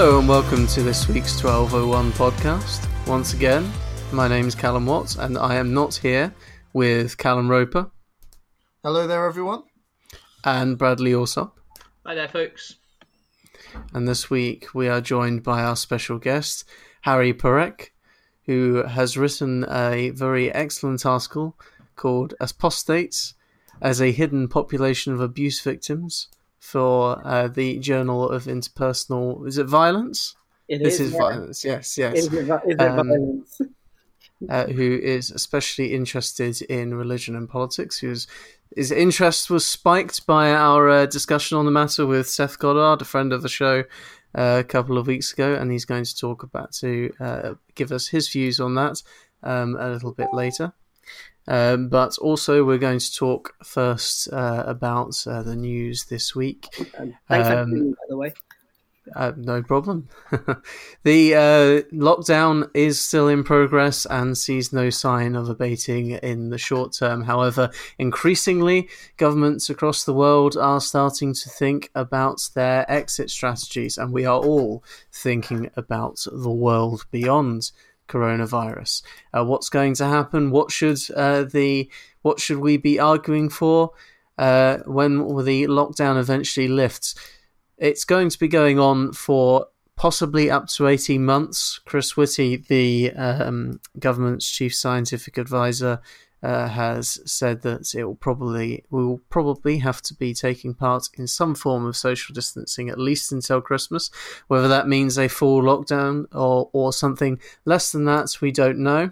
Hello and welcome to this week's 1201 podcast. Once again, my name is Callum Watts and I am not here with Callum Roper Hello there, everyone. and Bradley Alsop. Hi there, folks. And this week we are joined by our special guest, Harry Parek, who has written a very excellent article called Apostates as a Hidden Population of Abuse Victims for uh, the Journal of Interpersonal. Is it violence? It this is yeah. violence, yes, yes. Is it, is it Um, violence? uh, who is especially interested in religion and politics. Whose his interest was spiked by our uh, discussion on the matter with Seth Goddard, a friend of the show, uh, a couple of weeks ago, and he's going to talk about to uh, give us his views on that um, a little bit later. Um, but also, we're going to talk first uh, about uh, the news this week. Um, thanks um, by the way. Uh, no problem. the uh, lockdown is still in progress and sees no sign of abating in the short term. However, increasingly, governments across the world are starting to think about their exit strategies, and we are all thinking about the world beyond coronavirus. Uh, what's going to happen? What should uh, the what should we be arguing for uh, when the lockdown eventually lifts? It's going to be going on for possibly up to 18 months. Chris Whitty, the um, government's chief scientific advisor, uh, has said that it will probably we will probably have to be taking part in some form of social distancing at least until Christmas. Whether that means a full lockdown or or something less than that, we don't know.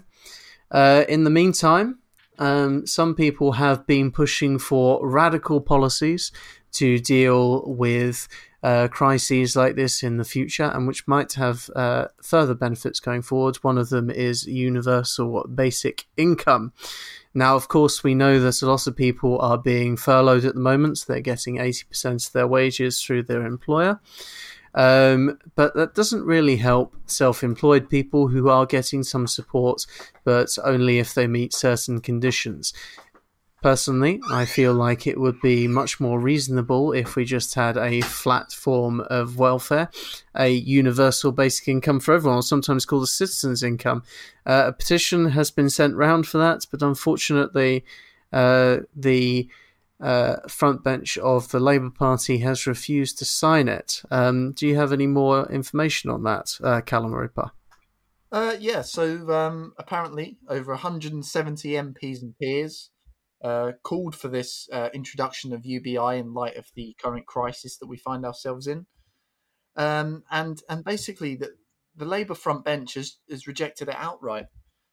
Uh, in the meantime, um, some people have been pushing for radical policies to deal with uh, crises like this in the future and which might have uh, further benefits going forward. One of them is universal basic income. Now, of course, we know that a lot of people are being furloughed at the moment, so they're getting 80% of their wages through their employer. Um, but that doesn't really help self employed people who are getting some support, but only if they meet certain conditions. Personally, I feel like it would be much more reasonable if we just had a flat form of welfare, a universal basic income for everyone, sometimes called a citizen's income. Uh, a petition has been sent round for that, but unfortunately, uh, the uh, front bench of the Labour Party has refused to sign it. Um, do you have any more information on that, uh, Callum Roper? Uh, yeah, so um, apparently over 170 MPs and peers uh, called for this uh, introduction of UBI in light of the current crisis that we find ourselves in. Um, and and basically, the, the Labour front bench has, has rejected it outright,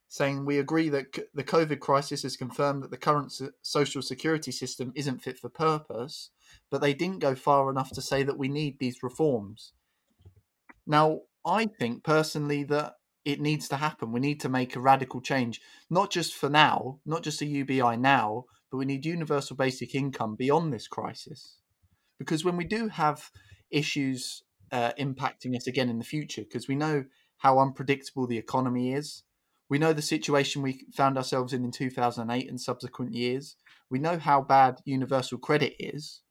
saying we agree that c- the COVID crisis has confirmed that the current so- social security system isn't fit for purpose, but they didn't go far enough to say that we need these reforms. Now, I think personally that it needs to happen. We need to make a radical change, not just for now, not just a UBI now, but we need universal basic income beyond this crisis. Because when we do have issues uh, impacting us again in the future, because we know how unpredictable the economy is, we know the situation we found ourselves in in 2008 and subsequent years, we know how bad universal credit is,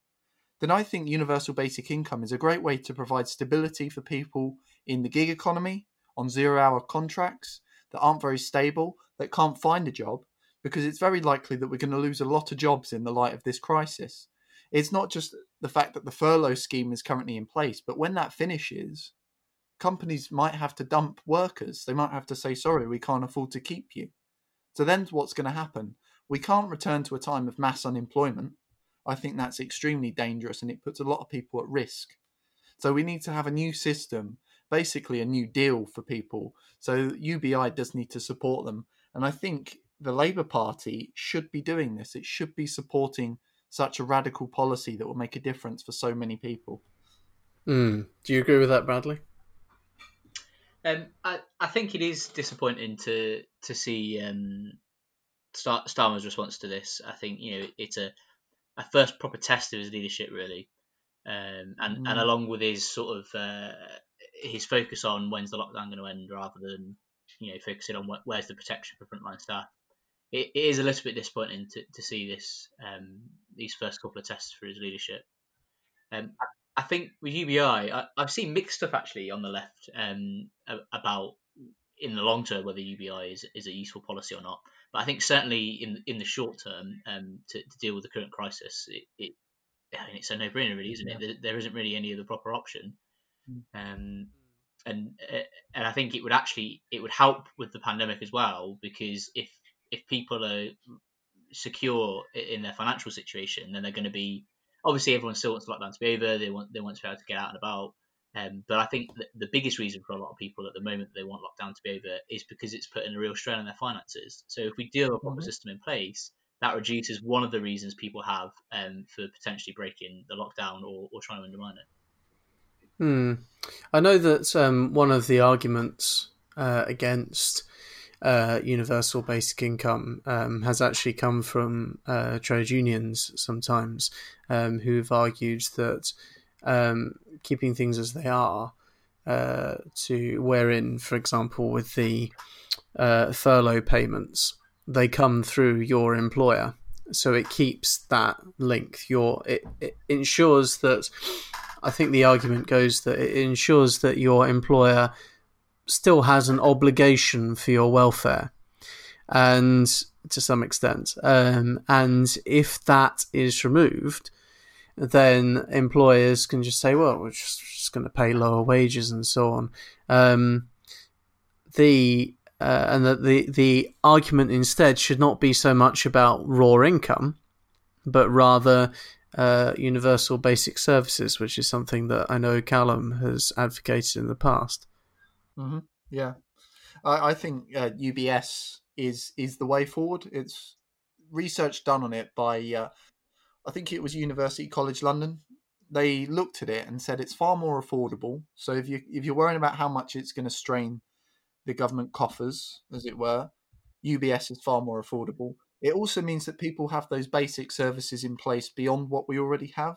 then I think universal basic income is a great way to provide stability for people in the gig economy on zero hour contracts that aren't very stable, that can't find a job, because it's very likely that we're going to lose a lot of jobs in the light of this crisis. It's not just the fact that the furlough scheme is currently in place, but when that finishes, companies might have to dump workers. They might have to say, sorry, we can't afford to keep you. So then what's going to happen? We can't return to a time of mass unemployment. I think that's extremely dangerous and it puts a lot of people at risk. So we need to have a new system basically a new deal for people. So UBI does need to support them. And I think the Labour Party should be doing this. It should be supporting such a radical policy that will make a difference for so many people. Mm. Do you agree with that, Bradley? Um, I, I think it is disappointing to to see um, Star, Starmer's response to this. I think you know it's a a first proper test of his leadership, really, um, and Mm. and along with his sort of uh, his focus on when's the lockdown going to end, rather than you know focusing on wh- where's the protection for frontline staff. It, it is a little bit disappointing to, to see this um, these first couple of tests for his leadership. Um, I think with UBI, I, have seen mixed stuff actually on the left um, about in the long term whether UBI is, is a useful policy or not. But I think certainly in in the short term, um, to, to deal with the current crisis, it, it I mean, it's a no-brainer, really, isn't yeah. it? There, there isn't really any other proper option. Um, and uh, and I think it would actually it would help with the pandemic as well because if if people are secure in their financial situation, then they're going to be obviously everyone still wants lockdown to be over. They want they want to be able to get out and about. Um, but I think the biggest reason for a lot of people at the moment they want lockdown to be over is because it's putting a real strain on their finances. So if we do have a proper mm-hmm. system in place, that reduces one of the reasons people have um, for potentially breaking the lockdown or, or trying to undermine it. Hmm. I know that um, one of the arguments uh, against uh, universal basic income um, has actually come from uh, trade unions sometimes, um, who've argued that um, keeping things as they are, uh, to wherein, for example, with the uh, furlough payments, they come through your employer, so it keeps that link. Your it, it ensures that. I think the argument goes that it ensures that your employer still has an obligation for your welfare, and to some extent, um, and if that is removed, then employers can just say, "Well, we're just, just going to pay lower wages and so on." Um, the uh, and that the the argument instead should not be so much about raw income, but rather uh, universal basic services, which is something that I know Callum has advocated in the past. Mm-hmm. Yeah, I, I think uh, UBS is is the way forward. It's research done on it by uh, I think it was University College London. They looked at it and said it's far more affordable. So if you if you're worrying about how much it's going to strain the government coffers, as it were, UBS is far more affordable. It also means that people have those basic services in place beyond what we already have.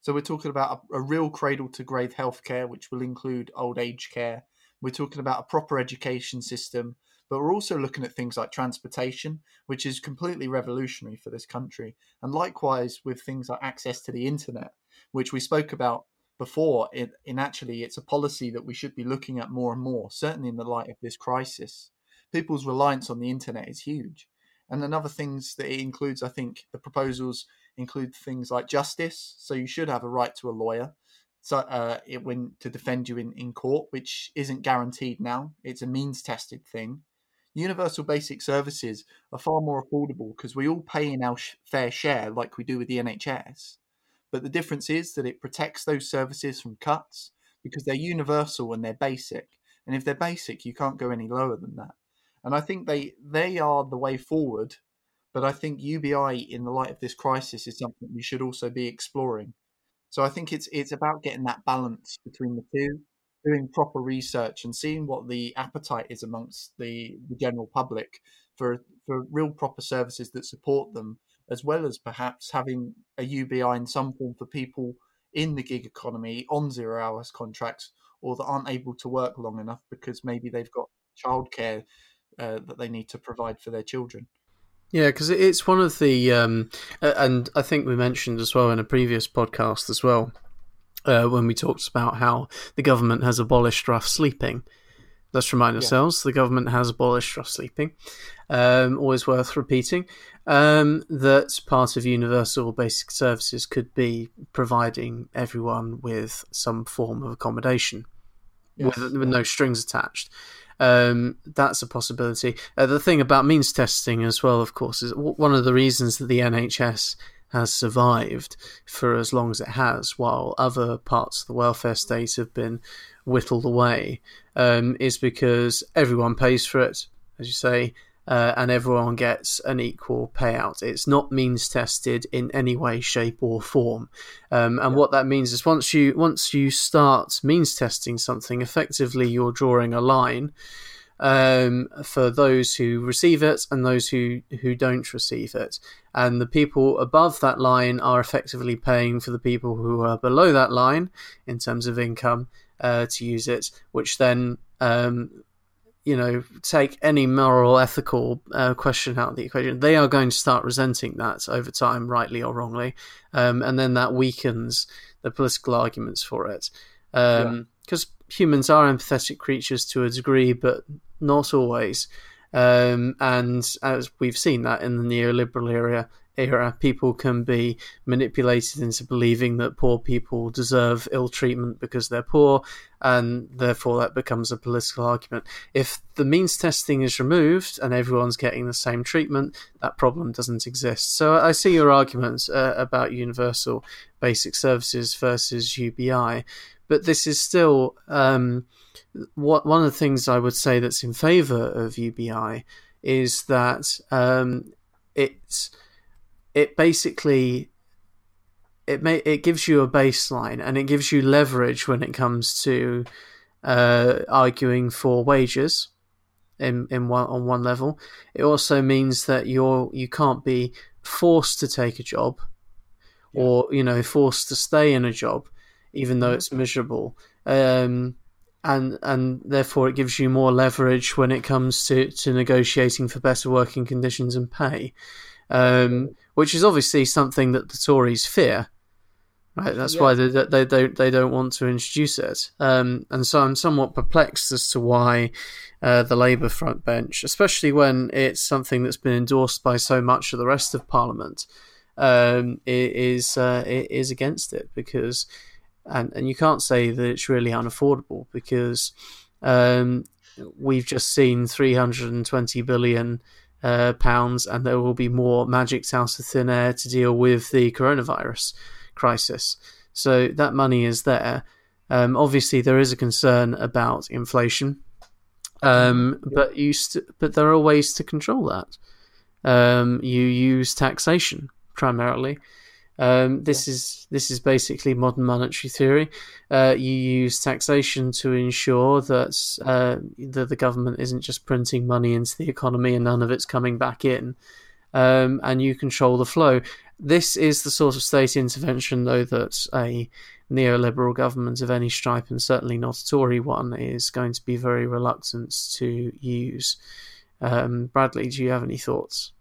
So we're talking about a, a real cradle to grave healthcare, which will include old age care. We're talking about a proper education system, but we're also looking at things like transportation, which is completely revolutionary for this country. And likewise with things like access to the internet, which we spoke about before. In actually, it's a policy that we should be looking at more and more, certainly in the light of this crisis. People's reliance on the internet is huge. And another things that it includes, I think, the proposals include things like justice. So you should have a right to a lawyer so uh, it when to defend you in, in court, which isn't guaranteed now. It's a means tested thing universal basic services are far more affordable because we all pay in our sh- fair share like we do with the NHS. But the difference is that it protects those services from cuts because they're universal and they're basic. And if they're basic, you can't go any lower than that. And I think they they are the way forward. But I think UBI, in the light of this crisis, is something we should also be exploring. So I think it's it's about getting that balance between the two doing proper research and seeing what the appetite is amongst the, the general public for for real proper services that support them, as well as perhaps having a UBI in some form for people in the gig economy on zero hours contracts or that aren't able to work long enough because maybe they've got childcare uh, that they need to provide for their children. Yeah, because it's one of the, um, and I think we mentioned as well in a previous podcast as well uh, when we talked about how the government has abolished rough sleeping. Let's remind ourselves yeah. the government has abolished rough sleeping. Um, always worth repeating um, that part of universal basic services could be providing everyone with some form of accommodation yes. with, with, no strings attached. Um, that's a possibility. Uh, the thing about means testing as well, of course, is one of the reasons that the NHS has survived for as long as it has, while other parts of the welfare state have been whittled away, um, is because everyone pays for it, as you say, uh, and everyone gets an equal payout. It's not means tested in any way, shape, or form. Um, and yeah. what that means is once you once you start means testing something, effectively you're drawing a line um, for those who receive it and those who, who don't receive it. And the people above that line are effectively paying for the people who are below that line in terms of income uh, to use it, which then um, you know, take any moral, ethical uh, question out of the equation, they are going to start resenting that over time, rightly or wrongly, um, and then that weakens the political arguments for it. Because um, yeah. humans are empathetic creatures to a degree, but not always. Um, and as we've seen that in the neoliberal era, era, people can be manipulated into believing that poor people deserve ill treatment because they're poor, and therefore that becomes a political argument. If the means testing is removed and everyone's getting the same treatment, that problem doesn't exist. So I see your arguments uh, about universal basic services versus UBI, but this is still um, what one of the things I would say that's in favour of UBI is that um, it's it basically it may it gives you a baseline and it gives you leverage when it comes to uh, arguing for wages in in one on one level. It also means that you're you can't be forced to take a job yeah. or you know forced to stay in a job even though mm-hmm. it's miserable. Um, and and therefore it gives you more leverage when it comes to, to negotiating for better working conditions and pay um, which is obviously something that the Tories fear. Right, that's yeah. why they, they don't they don't want to introduce it, um, and so I'm somewhat perplexed as to why uh, the Labour front bench, especially when it's something that's been endorsed by so much of the rest of Parliament, um, is uh, is against it because, and and you can't say that it's really unaffordable because um, we've just seen 320 billion uh, pounds, and there will be more magic out of thin air to deal with the coronavirus crisis. So that money is there. Um, obviously, there is a concern about inflation, um, but you st- but there are ways to control that. Um, you use taxation primarily. Um, this is this is basically modern monetary theory. Uh, you use taxation to ensure that uh, that the government isn't just printing money into the economy and none of it's coming back in, um, and you control the flow. This is the sort of state intervention, though, that a neoliberal government of any stripe, and certainly not a Tory one, is going to be very reluctant to use. Um, Bradley, do you have any thoughts?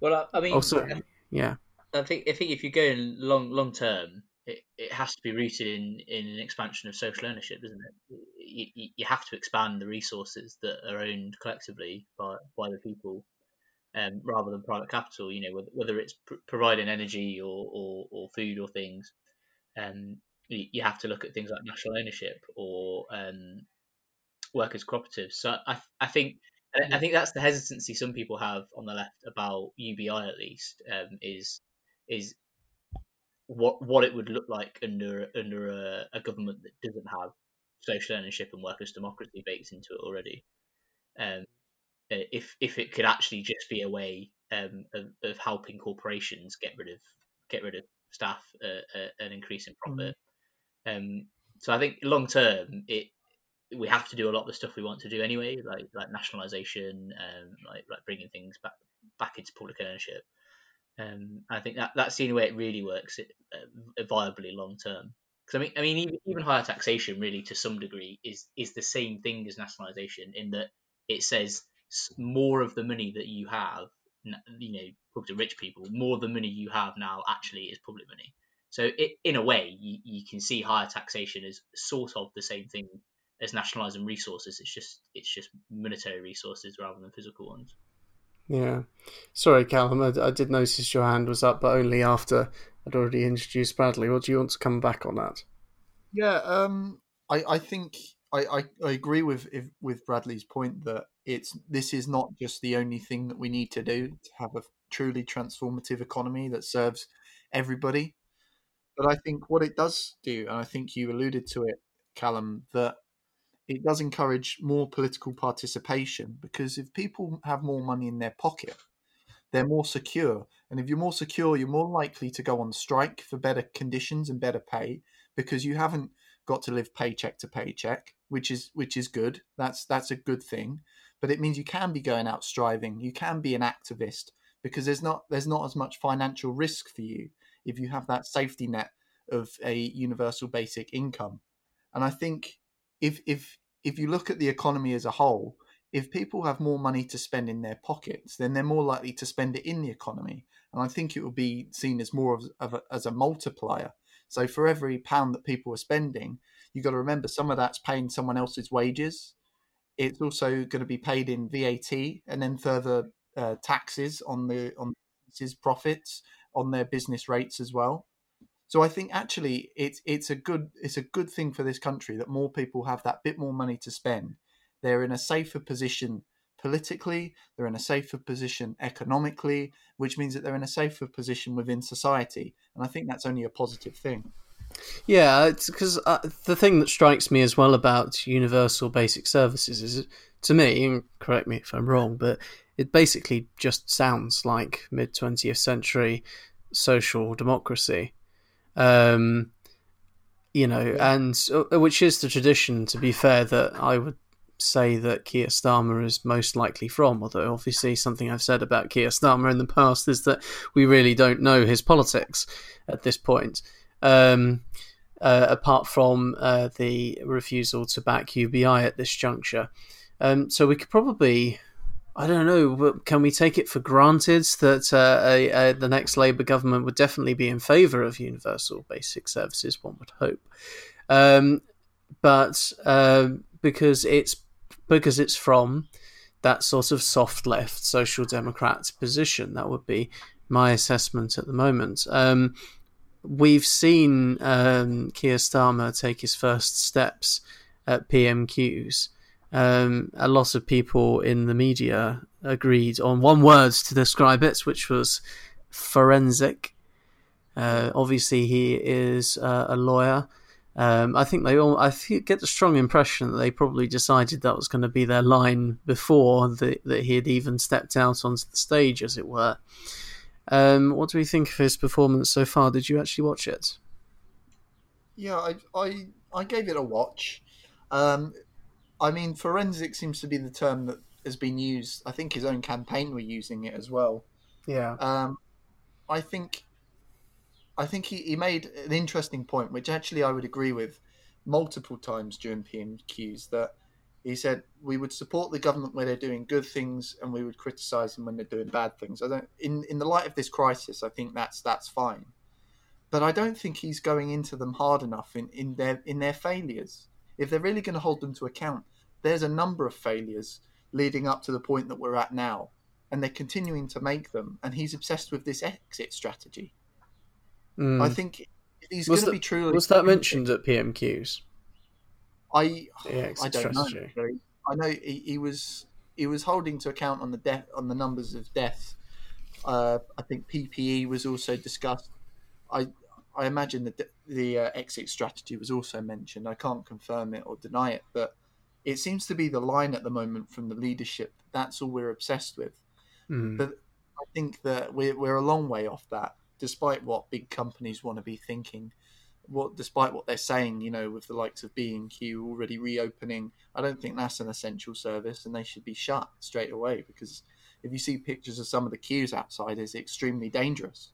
Well, I mean, also, yeah. I think I think if you go in long long term, it, it has to be rooted in, in an expansion of social ownership, doesn't it? You, you have to expand the resources that are owned collectively by, by the people, um, rather than private capital. You know, whether, whether it's pr- providing energy or, or, or, food or things, um, you, you, have to look at things like national ownership or um, workers' cooperatives. So I I think I think that's the hesitancy some people have on the left about UBI at least um, is is what what it would look like under under a, a, government that doesn't have social ownership and workers' democracy baked into it already. Um, if if it could actually just be a way um, of, of helping corporations get rid of get rid of staff uh, uh, and increase in profit. Mm. Um, so I think long term, it we have to do a lot of the stuff we want to do anyway, like like nationalisation, um, like like bringing things back back into public ownership. Um, I think that that's the only way it really works it, uh, viably long term. Because I mean, I mean, even, even higher taxation really to some degree is is the same thing as nationalisation in that it says more of the money that you have, you know, talk to rich people, more of the money you have now actually is public money. So it, in a way, you, you can see higher taxation as sort of the same thing as nationalising resources. It's just it's just monetary resources rather than physical ones. Yeah. Sorry, Callum, I, I, did notice your hand was up, but only after I'd already introduced Bradley. What do you want to come back on that? Yeah, um, I, I think I, I, I agree with if, with Bradley's point that it's this is not just the only thing that we need to do to have a truly transformative economy that serves everybody. But I think what it does do, and I think you alluded to it, Callum, that it does encourage more political participation because if people have more money in their pocket, they're more secure. And if you're more secure, you're more likely to go on strike for better conditions and better pay because you haven't got to live paycheck to paycheck, which is which is good. That's that's a good thing. But it means you can be going out striving. You can be an activist because there's not there's not as much financial risk for you if you have that safety net of a universal basic income. And I think if if if you look at the economy as a whole, if people have more money to spend in their pockets, then they're more likely to spend it in the economy. And I think it will be seen as more of, of a, as a multiplier. So for every pound that people are spending, you've got to remember some of that's paying someone else's wages. It's also going to be paid in VAT and then further uh, taxes on the on businesses' profits on their business rates as well. So I think actually it's it's a good it's a good thing for this country that more people have that bit more money to spend. They're in a safer position politically, they're in a safer position economically, which means that they're in a safer position within society. And I think that's only a positive thing. Yeah, it's because uh, the thing that strikes me as well about universal basic services is, to me, correct me if I'm wrong, but it basically just sounds like mid 20th century social democracy. Um, you know, and uh, which is the tradition, to be fair, that I would say that Keir Starmer is most likely from. Although, obviously, something I've said about Keir Starmer in the past is that we really don't know his politics at this point. Um, uh, apart from uh, the refusal to back UBI at this juncture. Um, so we could probably, I don't know, but can we take it for granted that uh, a, a, the next Labour government would definitely be in favour of universal basic services? One would hope, um, but uh, because it's because it's from that sort of soft left social democrat position. That would be my assessment at the moment. Um, we've seen um, Keir Starmer take his first steps at PMQs. Um, a lot of people in the media agreed on one word to describe it, which was forensic. Uh, obviously, he is uh, a lawyer. Um, I think they all. I get the strong impression that they probably decided that was going to be their line before the, that he had even stepped out onto the stage, as it were. Um, what do we think of his performance so far? Did you actually watch it? Yeah, I I, I gave it a watch. Um, I mean, forensic seems to be the term that has been used. I think his own campaign were using it as well. Yeah. Um, I think I think he, he made an interesting point, which actually I would agree with multiple times during PMQs that he said we would support the government where they're doing good things and we would criticize them when they're doing bad things. I don't in in the light of this crisis, I think that's that's fine. But I don't think he's going into them hard enough in, in their in their failures. If they're really going to hold them to account, there's a number of failures leading up to the point that we're at now, and they're continuing to make them. And he's obsessed with this exit strategy. Mm. I think he's going to be truly. Was that mentioned at PMQs? I I don't strategy. know. I know he, he, was he was holding to account on the death on the numbers of deaths. Uh, I think PPE was also discussed. I I imagine that the uh, exit strategy was also mentioned. I can't confirm it or deny it, but it seems to be the line at the moment from the leadership. That's all we're obsessed with. Mm. But I think that we're we're a long way off that despite what big companies want to be thinking, what despite what they're saying, you know, with the likes of B and Q already reopening, I don't think that's an essential service, and they should be shut straight away because if you see pictures of some of the queues outside, it's extremely dangerous.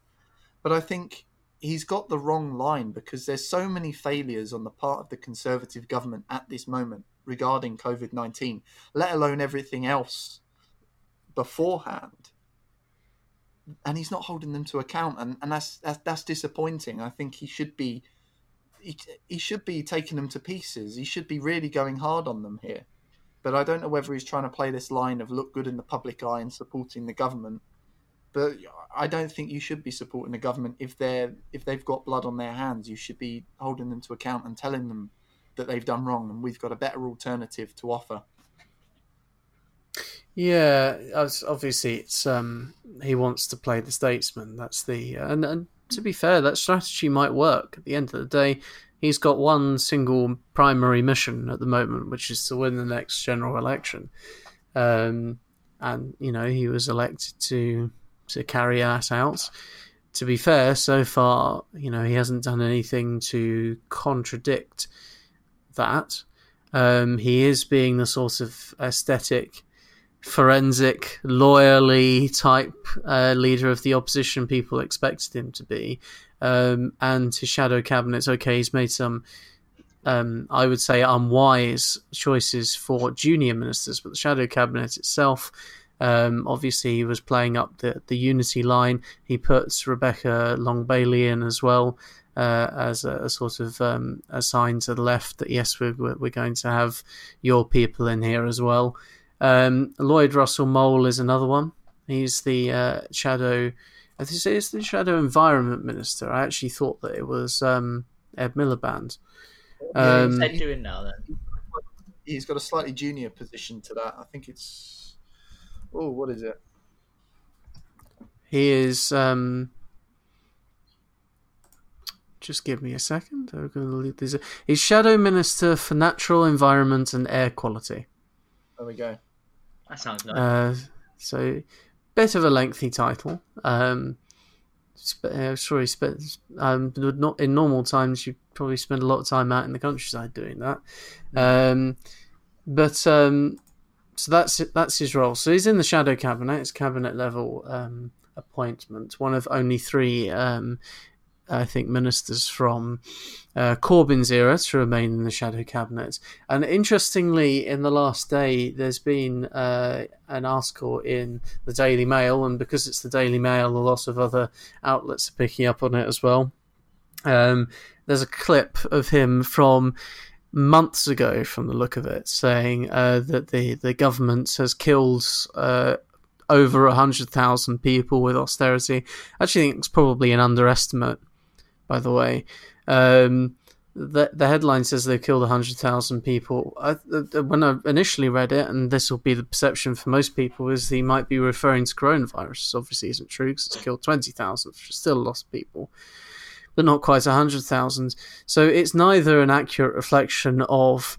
But I think he's got the wrong line because there's so many failures on the part of the Conservative government at this moment regarding COVID 19, let alone everything else beforehand and he's not holding them to account, and, and that's, that's that's disappointing. I think he should be he, he should be taking them to pieces. He should be really going hard on them here. But I don't know whether he's trying to play this line of look good in the public eye and supporting the government. But I don't think you should be supporting the government if they're if they've got blood on their hands. You should be holding them to account and telling them that they've done wrong, and we've got a better alternative to offer. Yeah, obviously it's um, he wants to play the statesman. That's the uh, and, and to be fair, that strategy might work. At the end of the day, he's got one single primary mission at the moment, which is to win the next general election. Um, and you know he was elected to to carry that out. To be fair, so far, you know he hasn't done anything to contradict that. Um, he is being the sort of aesthetic forensic, lawyerly type uh, leader of the opposition people expected him to be. Um, and his shadow cabinet's okay. He's made some um, I would say, unwise choices for junior ministers. But the shadow cabinet itself, um, obviously, he was playing up the, the unity line. He puts Rebecca Long Bailey in as well. Uh, as a, a, sort of um, a sign to the left that yes, we're, we're going to have your people in here as well. Um, Lloyd Russell Moyle is another one. He's the uh, shadow. I think it's the shadow environment minister. I actually thought that it was um, Ed Miliband. Um, What's Ed doing now then? He's got a slightly junior position to that. I think it's. Oh, what is it? He is. Um, just give me a second. I'm going to leave this. He's Shadow Minister for Natural Environment and Air Quality. There we go. That sounds nice. Uh, so, bit of a lengthy title. Um, sp- uh, sorry, sp- um, not in normal times. You probably spend a lot of time out in the countryside doing that. Um, but um, so that's that's his role. So he's in the shadow cabinet. It's cabinet level um, appointment. One of only three um, I think, ministers from uh, Corbyn's era to remain in the shadow cabinet. And interestingly, in the last day, there's been uh, an article in the Daily Mail, and because it's the Daily Mail, a lot of other outlets are picking up on it as well. Um, there's a clip of him from months ago, from the look of it, saying uh, that the, the government has killed uh, over 100,000 people with austerity. I actually think it's probably an underestimate by the way. Um, the the headline says they've killed hundred thousand people. I, when I initially read it, and this will be the perception for most people, is he might be referring to coronavirus. Obviously isn't true because it's killed twenty thousand, which is still a lot of people, but not quite hundred thousand. So it's neither an accurate reflection of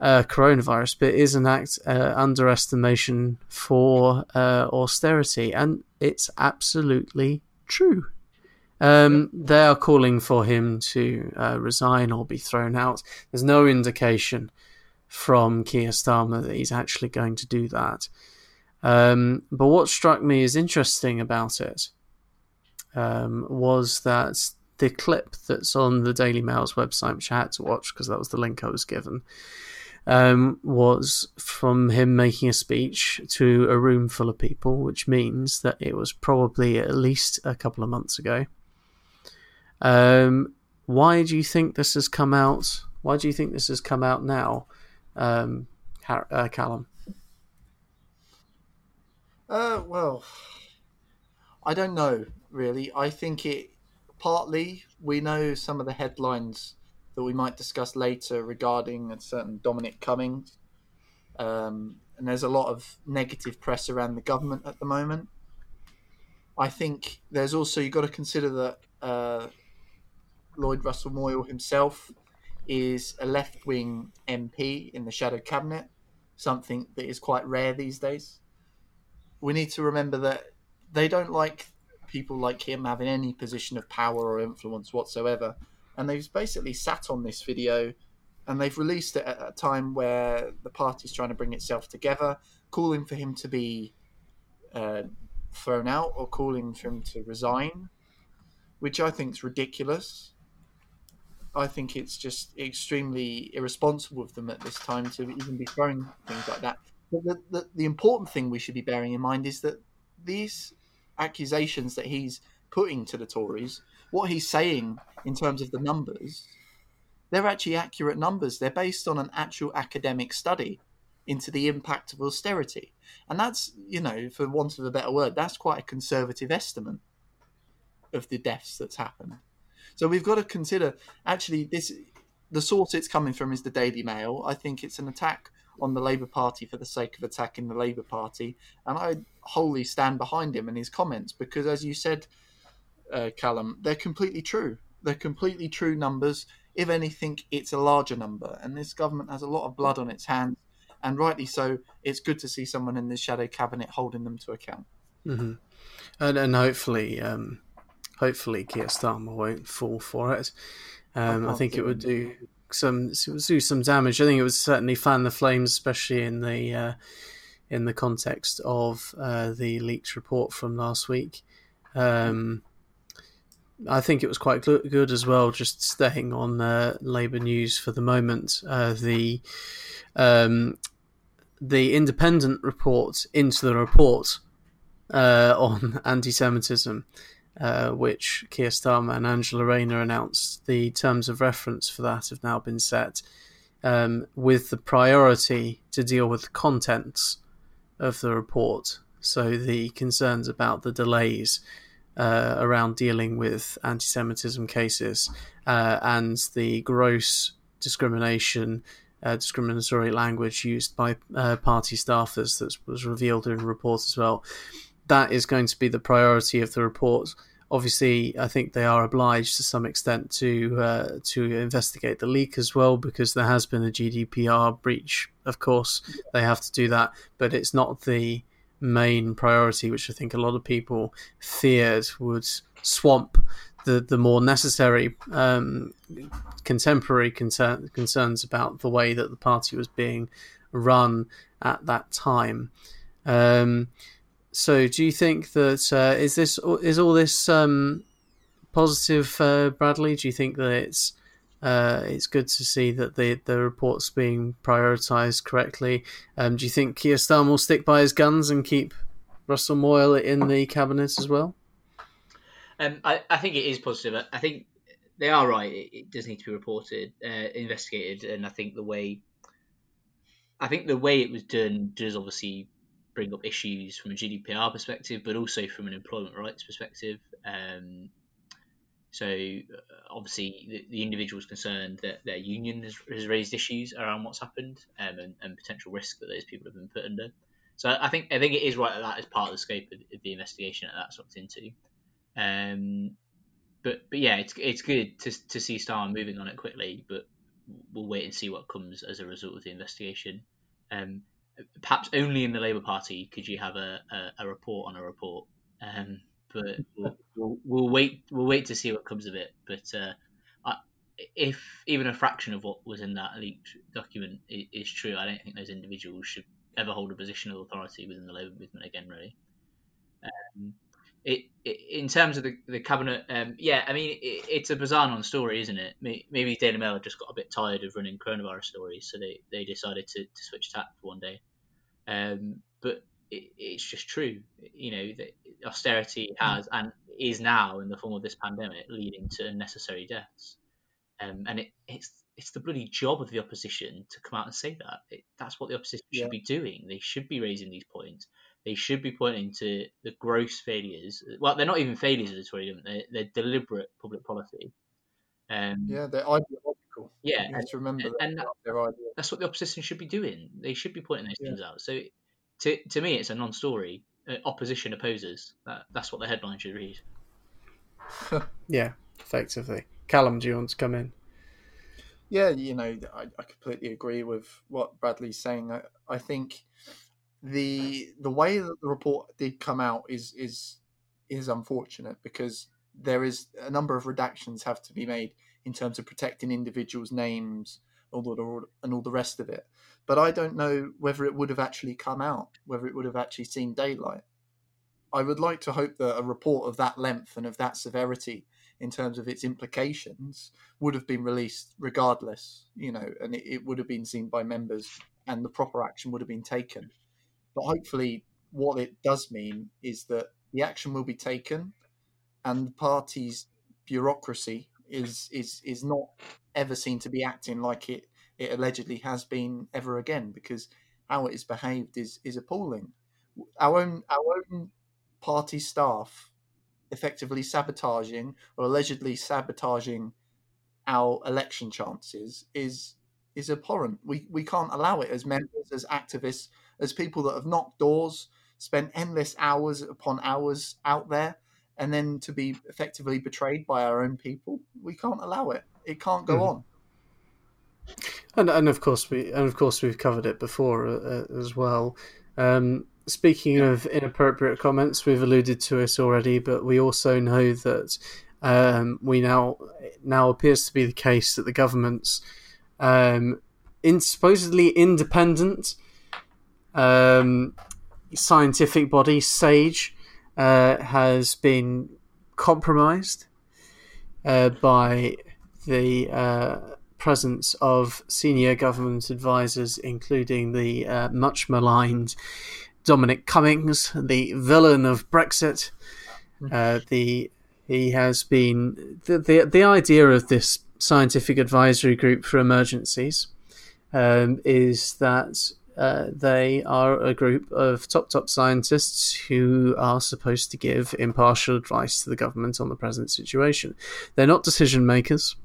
uh, coronavirus, but is an act uh, underestimation for uh, austerity, and it's absolutely true. Um, they are calling for him to uh, resign or be thrown out. There's no indication from Keir Starmer that he's actually going to do that. Um, but what struck me as interesting about it um, was that the clip that's on the Daily Mail's website, which I had to watch because that was the link I was given, um, was from him making a speech to a room full of people, which means that it was probably at least a couple of months ago. Um, why do you think this has come out? Why do you think this has come out now, um, uh, Callum? Uh, well, I don't know really. I think it partly we know some of the headlines that we might discuss later regarding a certain Dominic Cummings, um, and there's a lot of negative press around the government at the moment. I think there's also you've got to consider that uh, Lloyd Russell Moyle himself is a left wing MP in the shadow cabinet, something that is quite rare these days. We need to remember that they don't like people like him having any position of power or influence whatsoever. And they've basically sat on this video and they've released it at a time where the party's trying to bring itself together, calling for him to be uh, thrown out or calling for him to resign, which I think is ridiculous. I think it's just extremely irresponsible of them at this time to even be throwing things like that. But the, the, the important thing we should be bearing in mind is that these accusations that he's putting to the Tories, what he's saying in terms of the numbers, they're actually accurate numbers. They're based on an actual academic study into the impact of austerity. And that's, you know, for want of a better word, that's quite a conservative estimate of the deaths that's happened. So we've got to consider actually this the source it's coming from is the Daily Mail. I think it's an attack on the Labour Party for the sake of attacking the Labour Party, and I wholly stand behind him and his comments because, as you said, uh, Callum, they're completely true. They're completely true numbers. If anything, it's a larger number, and this government has a lot of blood on its hands, and rightly so. It's good to see someone in the shadow cabinet holding them to account. Mm-hmm. And, and hopefully, um, hopefully Keir Starmer won't fall for it. Um, I, I, think it would do some do some damage. I think it would certainly fan the flames, especially in the uh, in the context of uh, the leaked report from last week. Um, I think it was quite good as well. Just staying on uh, Labour news for the moment, uh, the um, the independent report into the report uh, on anti-Semitism, uh, which Keir Starmer and Angela Rayner announced. The terms of reference for that have now been set, um, with the priority to deal with the contents of the report. So the concerns about the delays uh, around dealing with anti-Semitism cases uh, and the gross discrimination, uh, discriminatory language used by uh, party staffers that was revealed in the report as well. That is going to be the priority of the report. Obviously, I think they are obliged to some extent to uh, to investigate the leak as well because there has been a GDPR breach. Of course, they have to do that, but it's not the main priority, which I think a lot of people feared would swamp the, the more necessary um, contemporary concern, concerns about the way that the party was being run at that time. Um, so, do you think that uh, is this is all this um, positive, uh, Bradley? Do you think that it's uh, it's good to see that the the report's being prioritised correctly. Um, do you think Keir Starmer will stick by his guns and keep Russell Moyle in the cabinet as well? Um, I, I think it is positive. I think they are right. It, it does need to be reported, uh, investigated, and I think the way I think the way it was done does obviously bring up issues from a GDPR perspective, but also from an employment rights perspective. Um, so uh, obviously, the, the individuals concerned that their union has, has raised issues around what's happened um, and, and, potential risk that those people have been put under. So I think I think it is right that that is part of the scope of, of the investigation that that's looked into. Um, but but yeah, it's it's good to to see Star moving on it quickly, but we'll wait and see what comes as a result of the investigation. Um, perhaps only in the Labour Party could you have a, a, a report on a report. Um, but we'll, we'll, wait. We'll wait to see what comes of it. But uh, I, if even a fraction of what was in that leaked document is, is, true, I don't think those individuals should ever hold a position of authority within the Labour movement again. Really. Um, it, it, in terms of the, the cabinet, um, yeah, I mean it, it's a bizarre non-story, isn't it? Maybe Daily Mail just got a bit tired of running coronavirus stories, so they, they decided to, to switch tack for one day. Um, but it, it's just true. You know, that austerity mm. has and is now in the form of this pandemic leading to unnecessary deaths. Um, and it, it's it's the bloody job of the opposition to come out and say that. It, that's what the opposition yeah. should be doing. They should be raising these points. They should be pointing to the gross failures. Well, they're not even failures of the Tory government. They're, they're deliberate public policy. Um, yeah, they're ideological. Yeah, you have to remember and, that, that, that's what the opposition should be doing. They should be pointing those yeah. things out. So to to me, it's a non-story. Uh, opposition opposes. That, that's what the headline should read. yeah, effectively. Callum, do you want to come in? Yeah, you know, I, I completely agree with what Bradley's saying. I, I think the the way that the report did come out is is is unfortunate because there is a number of redactions have to be made in terms of protecting individuals' names all the, and all the rest of it. But I don't know whether it would have actually come out, whether it would have actually seen daylight. I would like to hope that a report of that length and of that severity in terms of its implications would have been released regardless, you know, and it, it would have been seen by members and the proper action would have been taken. But hopefully, what it does mean is that the action will be taken and the party's bureaucracy is is is not ever seen to be acting like it it allegedly has been ever again because how it has behaved is is appalling. Our own our own party staff effectively sabotaging or allegedly sabotaging our election chances is is abhorrent. We we can't allow it as members, as activists, as people that have knocked doors, spent endless hours upon hours out there, and then to be effectively betrayed by our own people. We can't allow it. It can't go mm. on. And, and of course we and of course we've covered it before uh, uh, as well. Um, speaking of inappropriate comments, we've alluded to it already, but we also know that um, we now now appears to be the case that the government's um, in supposedly independent um, scientific body, SAGE, uh, has been compromised uh, by the uh, presence of senior government advisors, including the uh, much maligned Dominic Cummings, the villain of Brexit. Uh, the he has been the, the the idea of this scientific advisory group for emergencies um, is that uh, they are a group of top top scientists who are supposed to give impartial advice to the government on the present situation. They're not decision makers.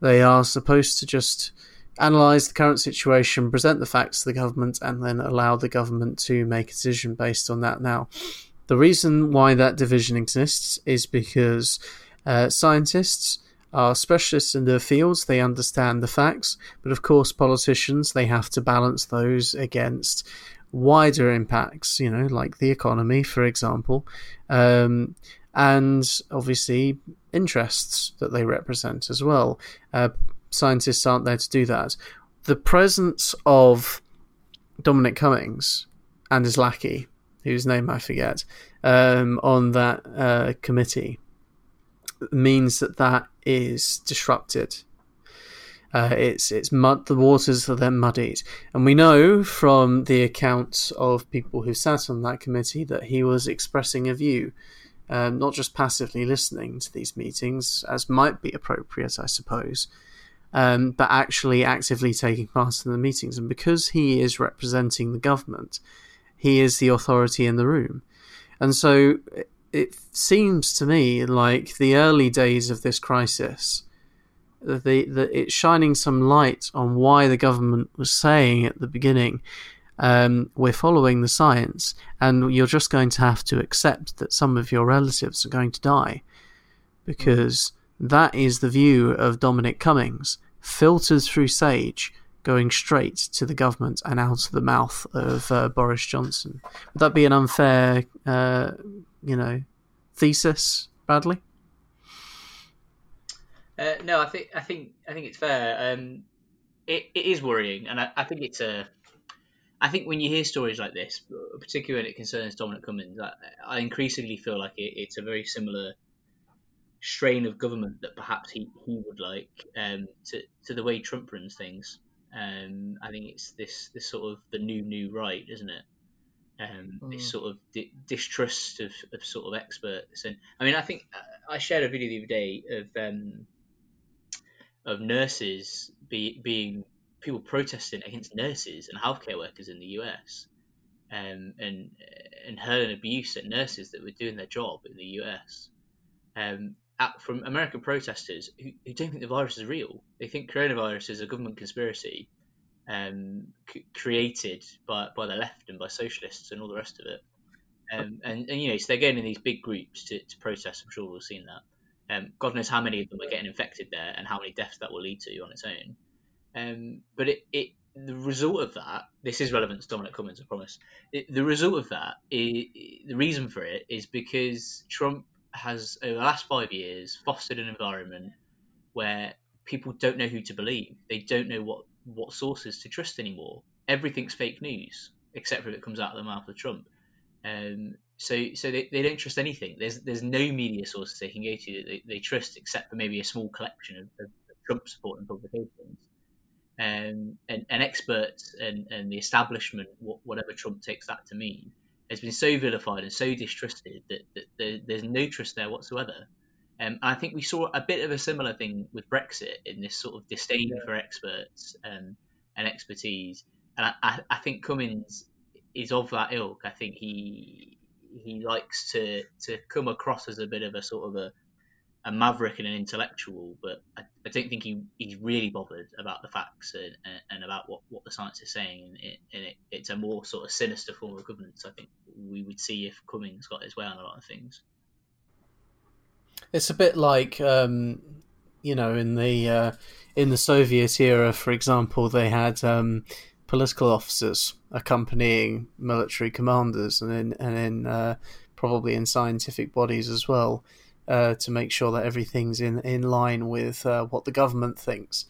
They are supposed to just analyze the current situation, present the facts to the government, and then allow the government to make a decision based on that. Now, the reason why that division exists is because uh, scientists are specialists in their fields, they understand the facts, but of course, politicians, they have to balance those against wider impacts, you know, like the economy, for example, um, and obviously interests that they represent as well. Uh, scientists aren't there to do that. The presence of Dominic Cummings and his lackey, whose name I forget, um, on that uh, committee means that that is disrupted. Uh, it's it's mud. The waters are then muddied, and we know from the accounts of people who sat on that committee that he was expressing a view, um, not just passively listening to these meetings, as might be appropriate, I suppose, um, but actually actively taking part in the meetings. And because he is representing the government, he is the authority in the room, and so it seems to me like the early days of this crisis, the, the it's shining some light on why the government was saying at the beginning, um, we're following the science, and you're just going to have to accept that some of your relatives are going to die, because that is the view of Dominic Cummings, filtered through Sage, going straight to the government and out of the mouth of uh, Boris Johnson. Would that be an unfair? Uh, you know, thesis, badly? Uh, no, I think I think I think it's fair. Um, it, it is worrying, and I, I, think it's a. I think when you hear stories like this, particularly when it concerns Dominic Cummings, I, I increasingly feel like it, it's a very similar strain of government that perhaps he, he would like um, to to the way Trump runs things. Um, I think it's this this sort of the new new right, isn't it? Um, mm. this sort of di- distrust of, of sort of experts. And I mean, I think uh, I shared a video the other day of um, of nurses be, being people protesting against nurses and healthcare workers in the US, um, and and hurling abuse at nurses that were doing their job in the US. Um, at, from American protesters who, who don't think the virus is real. They think coronavirus is a government conspiracy um, c- created by, by the left and by socialists and all the rest of it. Um, and, and, you know, so they're going in these big groups to, to protest. I'm sure we've seen that. Um, God knows how many of them are getting infected there and how many deaths that will lead to on its own. Um, but it, it, the result of that, this is relevant to Dominic Cummings, I promise. It, the result of that, is, the reason for it is because Trump has, over the last five years, fostered an environment where people don't know who to believe. They don't know what what sources to trust anymore. Everything's fake news except for if it comes out of the mouth of Trump. Um, so so they, they don't trust anything. There's there's no media sources they can go to that they, they trust except for maybe a small collection of, of, Trump supporting publications. Um, and, and experts and, and the establishment, whatever Trump takes that to mean, has been so vilified and so distrusted that, that there, there's no trust there whatsoever. Um, I think we saw a bit of a similar thing with Brexit in this sort of disdain yeah. for experts um, and expertise. And I, I, think Cummings is of that ilk. I think he he likes to, to come across as a bit of a sort of a, a maverick and an intellectual, but I, I don't think he, he's really bothered about the facts and, and about what, what the science is saying. And, it, and it, it's a more sort of sinister form of governance. I think we would see if Cummings got his way on a lot of things. It's a bit like, um, you know, in the uh, in the Soviet era, for example, they had um, political officers accompanying military commanders, and in and in uh, probably in scientific bodies as well, uh, to make sure that everything's in in line with uh, what the government thinks.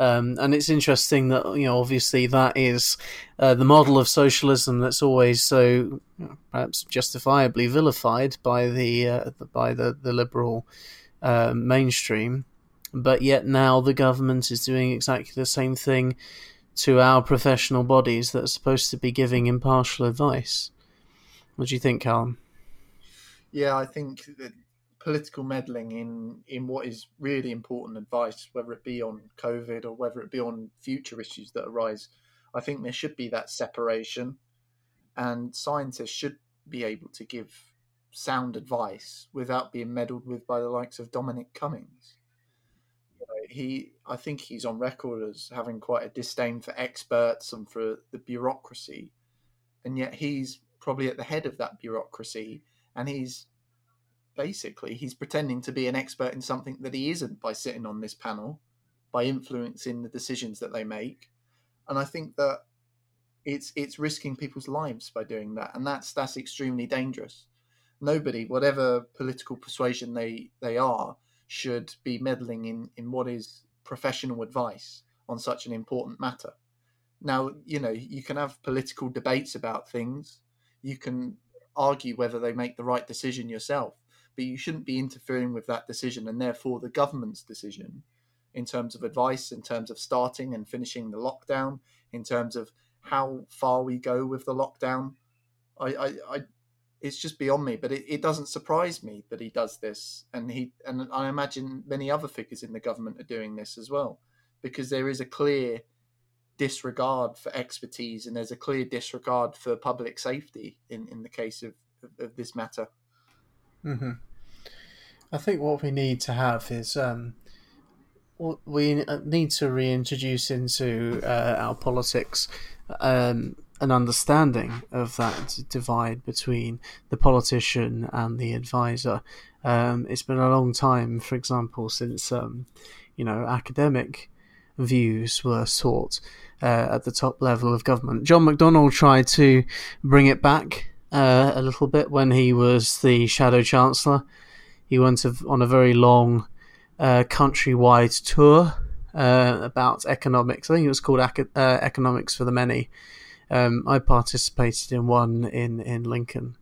Um, and it's interesting that you know, obviously, that is uh, the model of socialism that's always so you know, perhaps justifiably vilified by the uh, by the the liberal uh, mainstream, but yet now the government is doing exactly the same thing to our professional bodies that are supposed to be giving impartial advice. What do you think, Callum? Yeah, I think that political meddling in in what is really important advice, whether it be on COVID or whether it be on future issues that arise, I think there should be that separation, and scientists should be able to give sound advice without being meddled with by the likes of Dominic Cummings. He, I think he's on record as having quite a disdain for experts and for the bureaucracy, and yet he's probably at the head of that bureaucracy, and he's basically he's pretending to be an expert in something that he isn't by sitting on this panel, by influencing the decisions that they make, and I think that it's it's risking people's lives by doing that, and that's that's extremely dangerous. Nobody, whatever political persuasion they they are, should be meddling in in what is professional advice on such an important matter. Now, you know, you can have political debates about things. You can argue whether they make the right decision yourself, but you shouldn't be interfering with that decision and therefore the government's decision in terms of advice, in terms of starting and finishing the lockdown, in terms of how far we go with the lockdown. I, I, I it's just beyond me, but it, it doesn't surprise me that he does this, and he and I imagine many other figures in the government are doing this as well, because there is a clear disregard for expertise and there's a clear disregard for public safety in, in the case of, of, of this matter. Mm-hmm. I think what we need to have is um, we need to reintroduce into uh, our politics um, an understanding of that divide between the politician and the advisor. Um, it's been a long time, for example, since um, you know academic views were sought uh, at the top level of government. John McDonnell tried to bring it back uh, a little bit when he was the Shadow Chancellor. He went on a very long uh, countrywide tour uh, about economics. I think it was called uh, Economics for the Many. Um, I participated in one in, in Lincoln.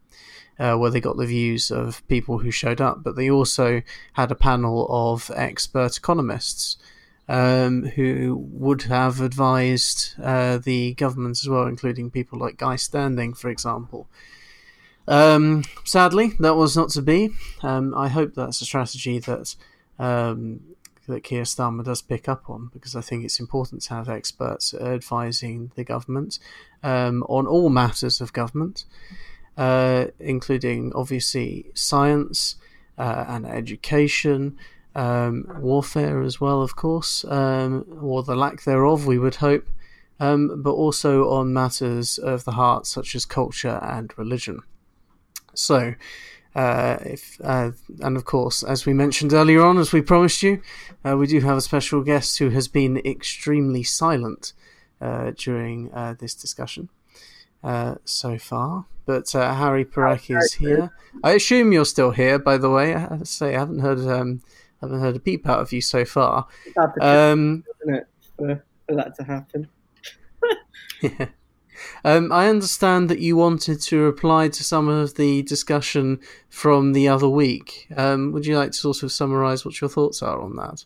Uh, where they got the views of people who showed up, but they also had a panel of expert economists um, who would have advised uh, the government as well, including people like Guy Standing, for example. Um, sadly, that was not to be. Um, I hope that's a strategy that um, that Keir Starmer does pick up on because I think it's important to have experts advising the government um, on all matters of government, uh, including obviously science uh, and education um, warfare as well, of course, um, or the lack thereof, we would hope, but also on matters of the heart such as culture and religion. So, uh, if uh, and of course, as we mentioned earlier on, as we promised you, uh, we do have a special guest who has been extremely silent uh, during uh, this discussion uh, so far. But Harry Perek is here. I assume you're still here, by the way. I have to say, I haven't heard um, haven't heard a peep out of you so far. Um, it, for, for that to happen. yeah. Um, I understand that you wanted to reply to some of the discussion from the other week. Um, would you like to sort of summarise what your thoughts are on that?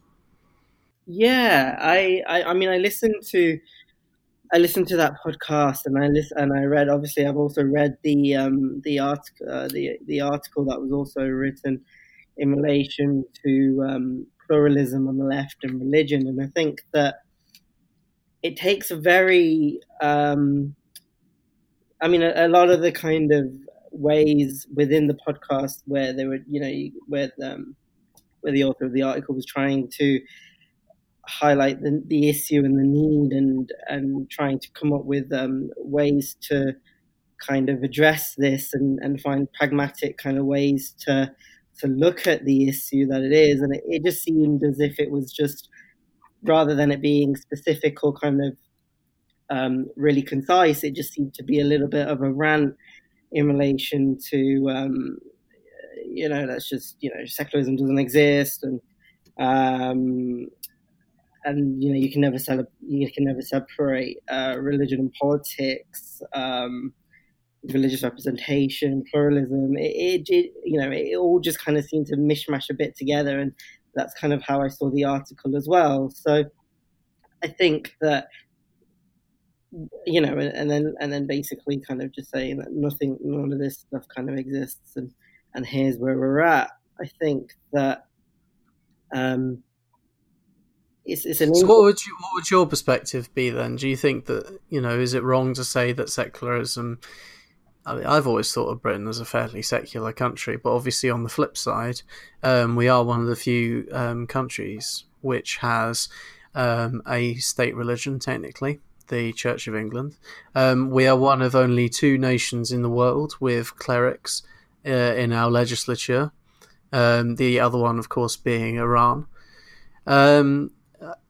Yeah, I, I, I mean, I listened to, I listened to that podcast, and I listen, and I read. Obviously, I've also read the um, the article, uh, the the article that was also written in relation to um, pluralism on the left and religion. And I think that it takes a very, um, I mean, a, a, lot of the kind of ways within the podcast where they were, you know, where um, where the author of the article was trying to highlight the, the issue and the need and and trying to come up with um, ways to kind of address this and, and find pragmatic kind of ways to to look at the issue that it is, and it, it just seemed as if it was just rather than it being specific or kind of um, really concise, it just seemed to be a little bit of a rant in relation to um, you know that's just you know secularism doesn't exist and um, and you know you can never cele- you can never separate uh, religion and politics. Um, religious representation, pluralism. It, it, it, you know, it all just kind of seemed to mishmash a bit together, and that's kind of how I saw the article as well. So I think that you know, and then and then basically kind of just saying that nothing, none of this stuff kind of exists, and and here's where we're at. I think that um, it's, it's an. So what would you, what would your perspective be then? Do you think that you know is it wrong to say that secularism? I mean, I've always thought of Britain as a fairly secular country, but obviously on the flip side, um, we are one of the few um, countries which has um, a state religion technically the Church of England. Um, we are one of only two nations in the world with clerics uh, in our legislature. Um, the other one, of course, being Iran. Um,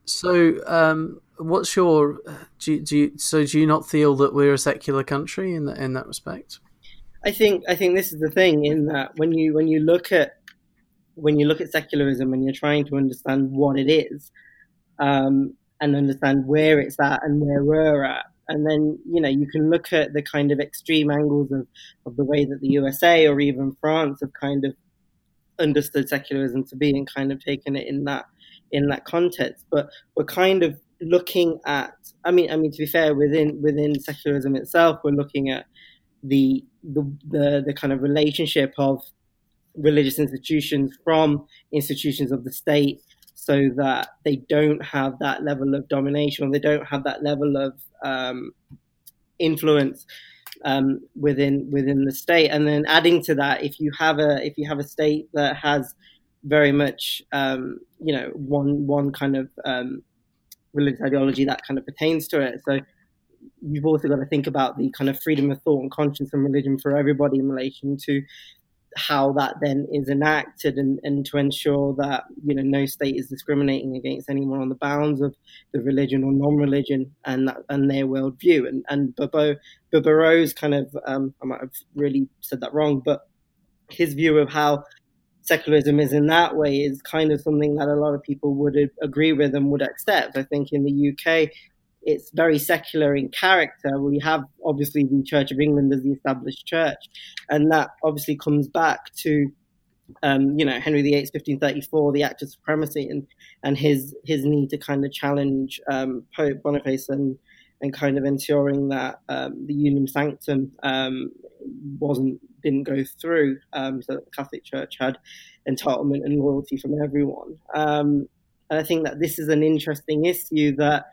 so, um, what's your do you, do you, so do you not feel that we're a secular country in that in that respect? I think I think this is the thing in that when you when you look at when you look at secularism and you're trying to understand what it is, um, and understand where it's at and where we're at. And then, you know, you can look at the kind of extreme angles of, of the way that the USA or even France have kind of understood secularism to be and kind of taken it in that in that context. But we're kind of looking at I mean I mean to be fair, within within secularism itself, we're looking at the the the, the kind of relationship of religious institutions from institutions of the state so that they don't have that level of domination or they don't have that level of um, influence um, within within the state. And then adding to that, if you have a if you have a state that has very much um, you know one one kind of um, religious ideology that kind of pertains to it, so you've also got to think about the kind of freedom of thought and conscience and religion for everybody in relation to how that then is enacted and, and to ensure that you know no state is discriminating against anyone on the bounds of the religion or non-religion and that, and their worldview and and Bobo Barreau's kind of um, I might have really said that wrong but his view of how secularism is in that way is kind of something that a lot of people would agree with and would accept. I think in the UK it's very secular in character. We have obviously the Church of England as the established church, and that obviously comes back to um, you know Henry VIII, 1534, the Act of Supremacy, and and his his need to kind of challenge um, Pope Boniface and and kind of ensuring that um, the Unum Sanctum um, wasn't didn't go through, um, so that the Catholic Church had entitlement and loyalty from everyone. Um, and I think that this is an interesting issue that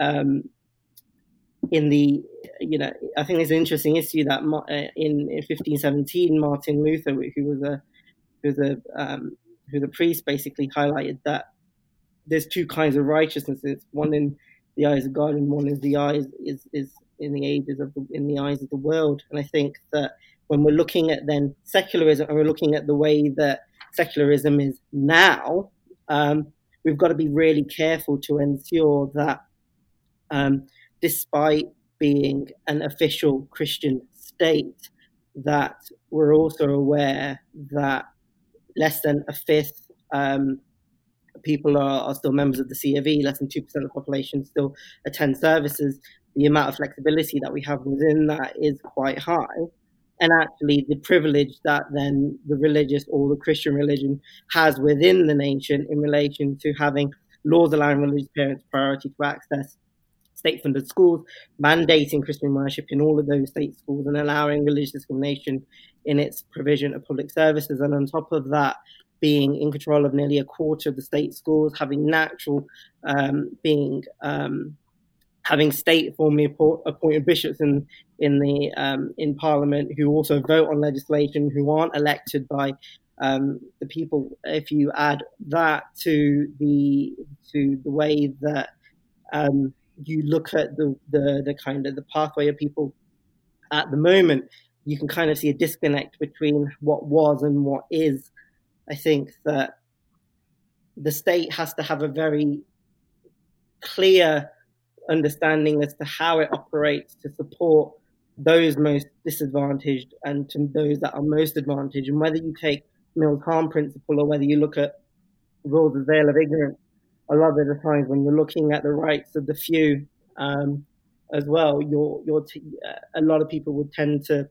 um, in the you know I think it's an interesting issue that uh, in, in 1517 Martin Luther, who was a who was a um, who was a priest, basically highlighted that there's two kinds of righteousnesses: one in the eyes of God, and one is the eyes is is in the ages of the, in the eyes of the world. And I think that when we're looking at then secularism, and we're looking at the way that secularism is now, um, we've got to be really careful to ensure that um, despite being an official Christian state, that we're also aware that less than a fifth um, people are, are, still members of the COV, less than 2% of the population still attend services. The amount of flexibility that we have within that is quite high. And actually, the privilege that then the religious or the Christian religion has within the nation in relation to having laws allowing religious parents priority to access state funded schools, mandating Christian worship in all of those state schools and allowing religious discrimination in its provision of public services. And on top of that, being in control of nearly a quarter of the state schools, having natural, um, being um, having state formally appointed bishops in in the um, in Parliament who also vote on legislation, who aren't elected by um, the people. If you add that to the to the way that um, you look at the, the, the kind of the pathway of people at the moment, you can kind of see a disconnect between what was and what is. I think that the state has to have a very clear understanding as to how it operates to support those most disadvantaged and to those that are most advantaged. And whether you take Mill's harm principle or whether you look at Rawls of veil of ignorance, a lot of the times when you're looking at the rights of the few, um, as well, you're, you're t- uh, a lot of people would tend to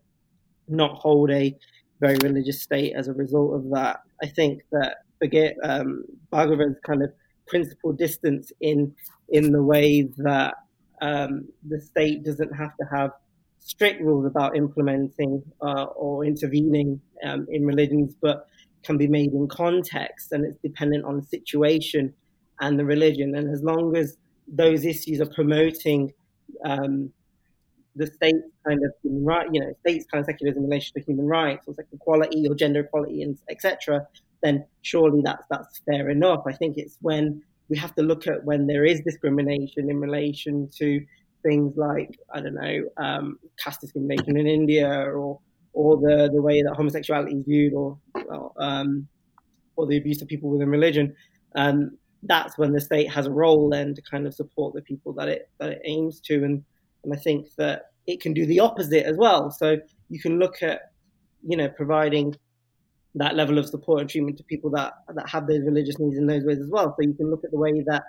not hold a very religious state as a result of that. I think that forget um, Bhargava's kind of principal distance in in the way that um, the state doesn't have to have strict rules about implementing uh, or intervening um, in religions, but can be made in context and it's dependent on the situation and the religion. And as long as those issues are promoting um, the state's kind of human right, you know, state's kind of secularism in relation to human rights or equality or gender equality and etc., then surely that's that's fair enough. I think it's when we have to look at when there is discrimination in relation to things like I don't know um, caste discrimination in India or or the the way that homosexuality is viewed or um, or the abuse of people within religion. Um, that's when the state has a role then to kind of support the people that it that it aims to and and I think that it can do the opposite as well. So you can look at you know providing that level of support and treatment to people that that have those religious needs in those ways as well. So you can look at the way that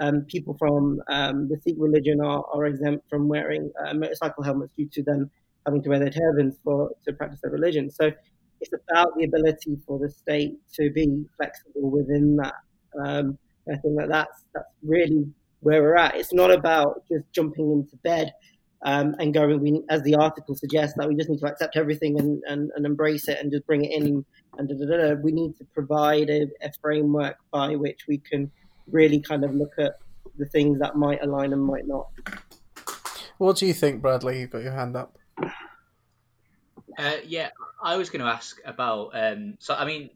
um, people from um, the Sikh religion are, are exempt from wearing uh, motorcycle helmets due to them having to wear their turbans for to practice their religion. So it's about the ability for the state to be flexible within that. Um, I think that that's that's really where we're at. It's not about just jumping into bed um, and going, we, as the article suggests, that we just need to accept everything and, and, and embrace it and just bring it in. And da, da, da, we need to provide a, a, framework by which we can really kind of look at the things that might align and might not. What do you think, Bradley? You've got your hand up. Uh, yeah, I was going to ask about. Um, so, I mean,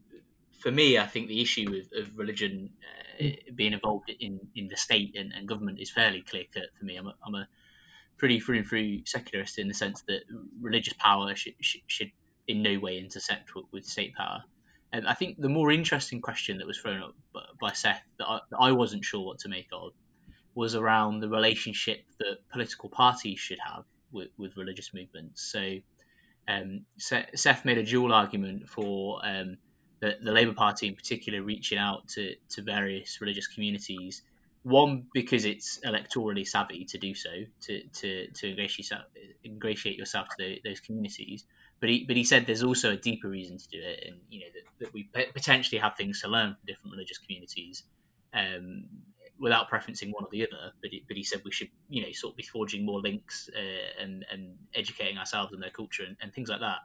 for me, I think the issue with, of religion uh, being involved in, in the state and, and government is fairly clear cut for me. I'm a, I'm a pretty through and through secularist in the sense that religious power should, should, should in no way intersect with, with state power. And I think the more interesting question that was thrown up by Seth that I, that I wasn't sure what to make of was around the relationship that political parties should have with, with religious movements. So um, Seth made a dual argument for um, the, the Labour Party in particular reaching out to, to various religious communities one because it's electorally savvy to do so to to to ingratiate yourself, ingratiate yourself to the, those communities. But he but he said there's also a deeper reason to do it, and you know that, that we potentially have things to learn from different religious communities. Um, without preferencing one or the other, but he, but he said we should, you know, sort of be forging more links uh, and and educating ourselves in their culture and, and things like that.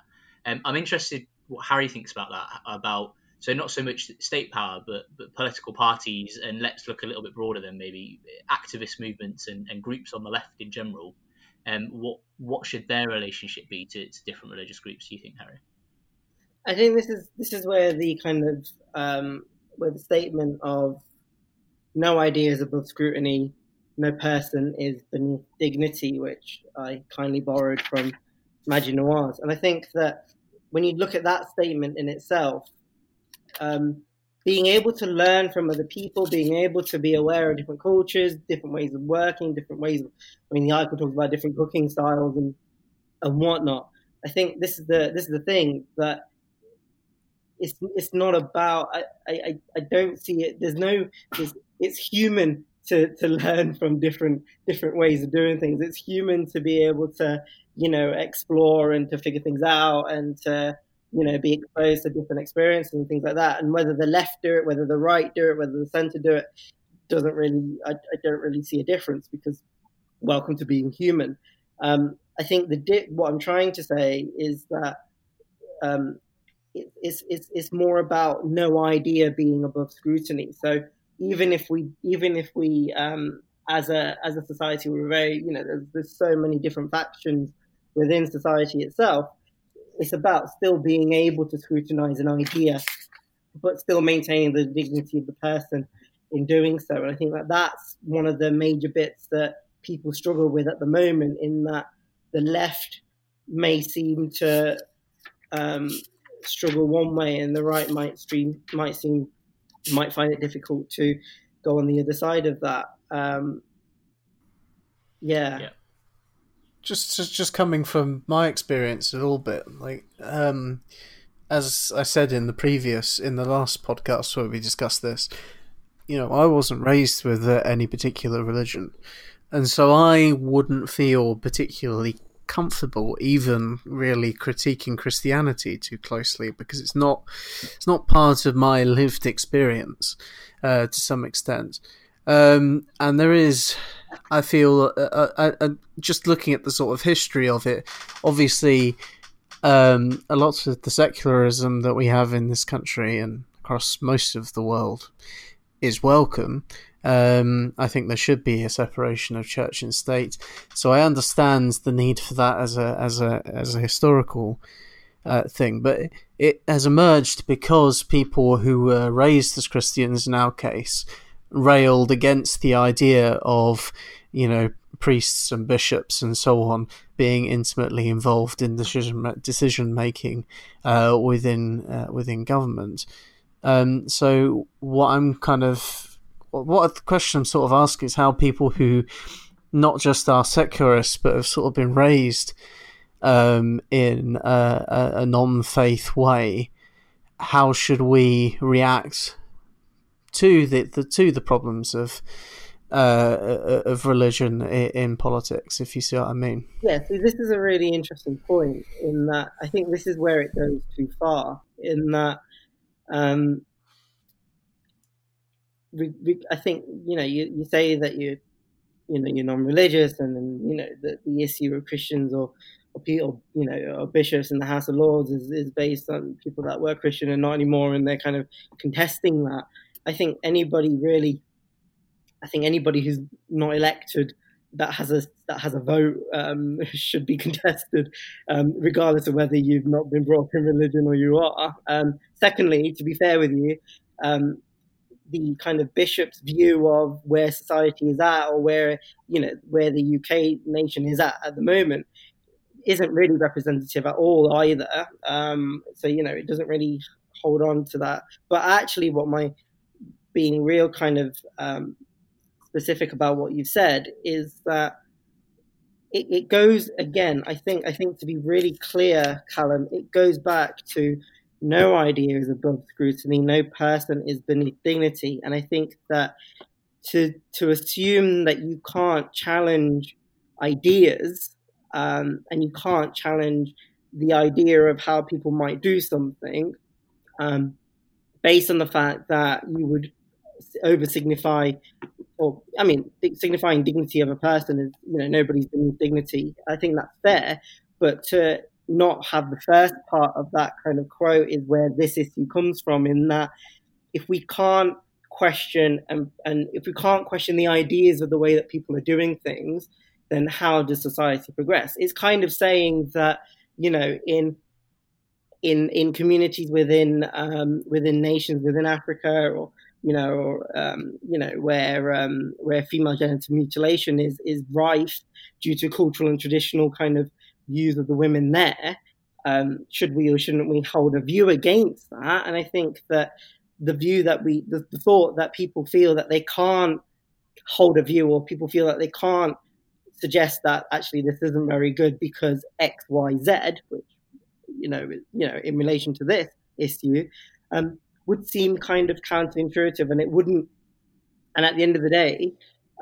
Um, I'm interested what Harry thinks about that, about so not so much state power, but but political parties, and let's look a little bit broader than maybe activist movements and, and groups on the left in general. Um, what what should their relationship be to, to different religious groups? Do you think, Harry? I think this is this is where the kind of um, where the statement of no idea is above scrutiny, no person is beneath dignity, which I kindly borrowed from Maajid Nawaz, and I think that when you look at that statement in itself, um, being able to learn from other people, being able to be aware of different cultures, different ways of working, different ways of, I mean, the article talks about different cooking styles and, and whatnot. I think this is the, this is the thing that it's, it's not about, I, I, I don't see it. There's no, it's, it's human to, to learn from different, different ways of doing things. It's human to be able to, you know, explore and to figure things out and to, you know, be exposed to different experiences and things like that. And whether the left do it, whether the right do it, whether the center do it, doesn't really, I, I don't really see a difference because welcome to being human. Um, I think the di- what I'm trying to say is that um, it, it's, it's, it's more about no idea being above scrutiny. So even if we, even if we, um, as a as a society, we're very, you know, there's, there's so many different factions within society itself it's about still being able to scrutinize an idea, but still maintaining the dignity of the person in doing so. And I think that that's one of the major bits that people struggle with at the moment, in that the left may seem to um, struggle one way, and the right might stream might seem might find it difficult to go on the other side of that. Um, yeah. yeah just, just just coming from my experience a little bit, like um, as I said in the previous, in the last podcast where we discussed this, you know, I wasn't raised with uh, any particular religion. and so I wouldn't feel particularly comfortable even really critiquing Christianity too closely because it's not it's not part of my lived experience uh, to some extent. Um, and there is, I feel, uh, uh, uh, just looking at the sort of history of it, obviously, um, a lot of the secularism that we have in this country and across most of the world is welcome. Um, I think there should be a separation of church and state. So I understand the need for that as a as a as a historical uh, thing, but it has emerged because people who were raised as Christians in our case railed against the idea of you know priests and bishops and so on being intimately involved in decision decision making uh, within uh, within government. Um, so what I'm kind of what the question I'm sort of asking is how people who not just are secularists but have sort of been raised um, in a, a, a non-faith way, how should we react to the, the to the problems of uh, of religion in, in, politics, if you see what I mean. Yeah, see, this is a really interesting point in that I think this is where it goes too far. In that, um, I think you know you, you say that you you know you're non-religious and, and you know the, the issue of Christians or or people you know or bishops in the House of Lords is, is based on people that were Christian and not anymore and they're kind of contesting that. I think anybody really, I think anybody who's not elected that has a that has a vote um, should be contested, um, regardless of whether you've not been brought up in religion or you are. Um, secondly, to be fair with you, um, the kind of bishop's view of where society is at or where you know where the UK nation is at at the moment isn't really representative at all either. Um, so you know it doesn't really hold on to that. But actually, what my being real kind of um, specific about what you've said is that it, it goes again. I think I think to be really clear, Callum, it goes back to no idea is above scrutiny, no person is beneath dignity. And I think that to to assume that you can't challenge ideas um, and you can't challenge the idea of how people might do something um, based on the fact that you would over signify or I mean signifying dignity of a person is you know nobody's beneath dignity. I think that's fair, but to not have the first part of that kind of quote is where this issue comes from in that if we can't question and, and if we can't question the ideas of the way that people are doing things then how does society progress it's kind of saying that you know in in in communities within um, within nations within Africa or you know um, you know where um, where female genital mutilation is is rife due to cultural and traditional kind of views of the women there. Um, should we or shouldn't we hold a view against that? And I think that the view that we, the, the thought that people feel that they can't hold a view or people feel that they can't suggest that actually this isn't very good because X, Y, Z, which you know, you know, in relation to this issue, um, would seem kind of counterintuitive, and it wouldn't. And at the end of the day,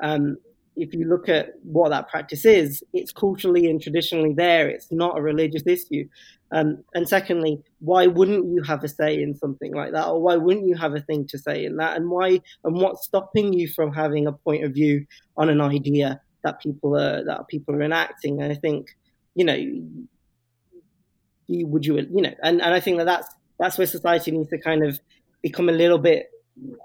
um, if you look at what that practice is, it's culturally and traditionally there. It's not a religious issue. Um, and secondly, why wouldn't you have a say in something like that, or why wouldn't you have a thing to say in that? And why? And what's stopping you from having a point of view on an idea that people are that people are enacting? And I think, you know, you, would you, you know, and, and I think that that's that's where society needs to kind of become a little bit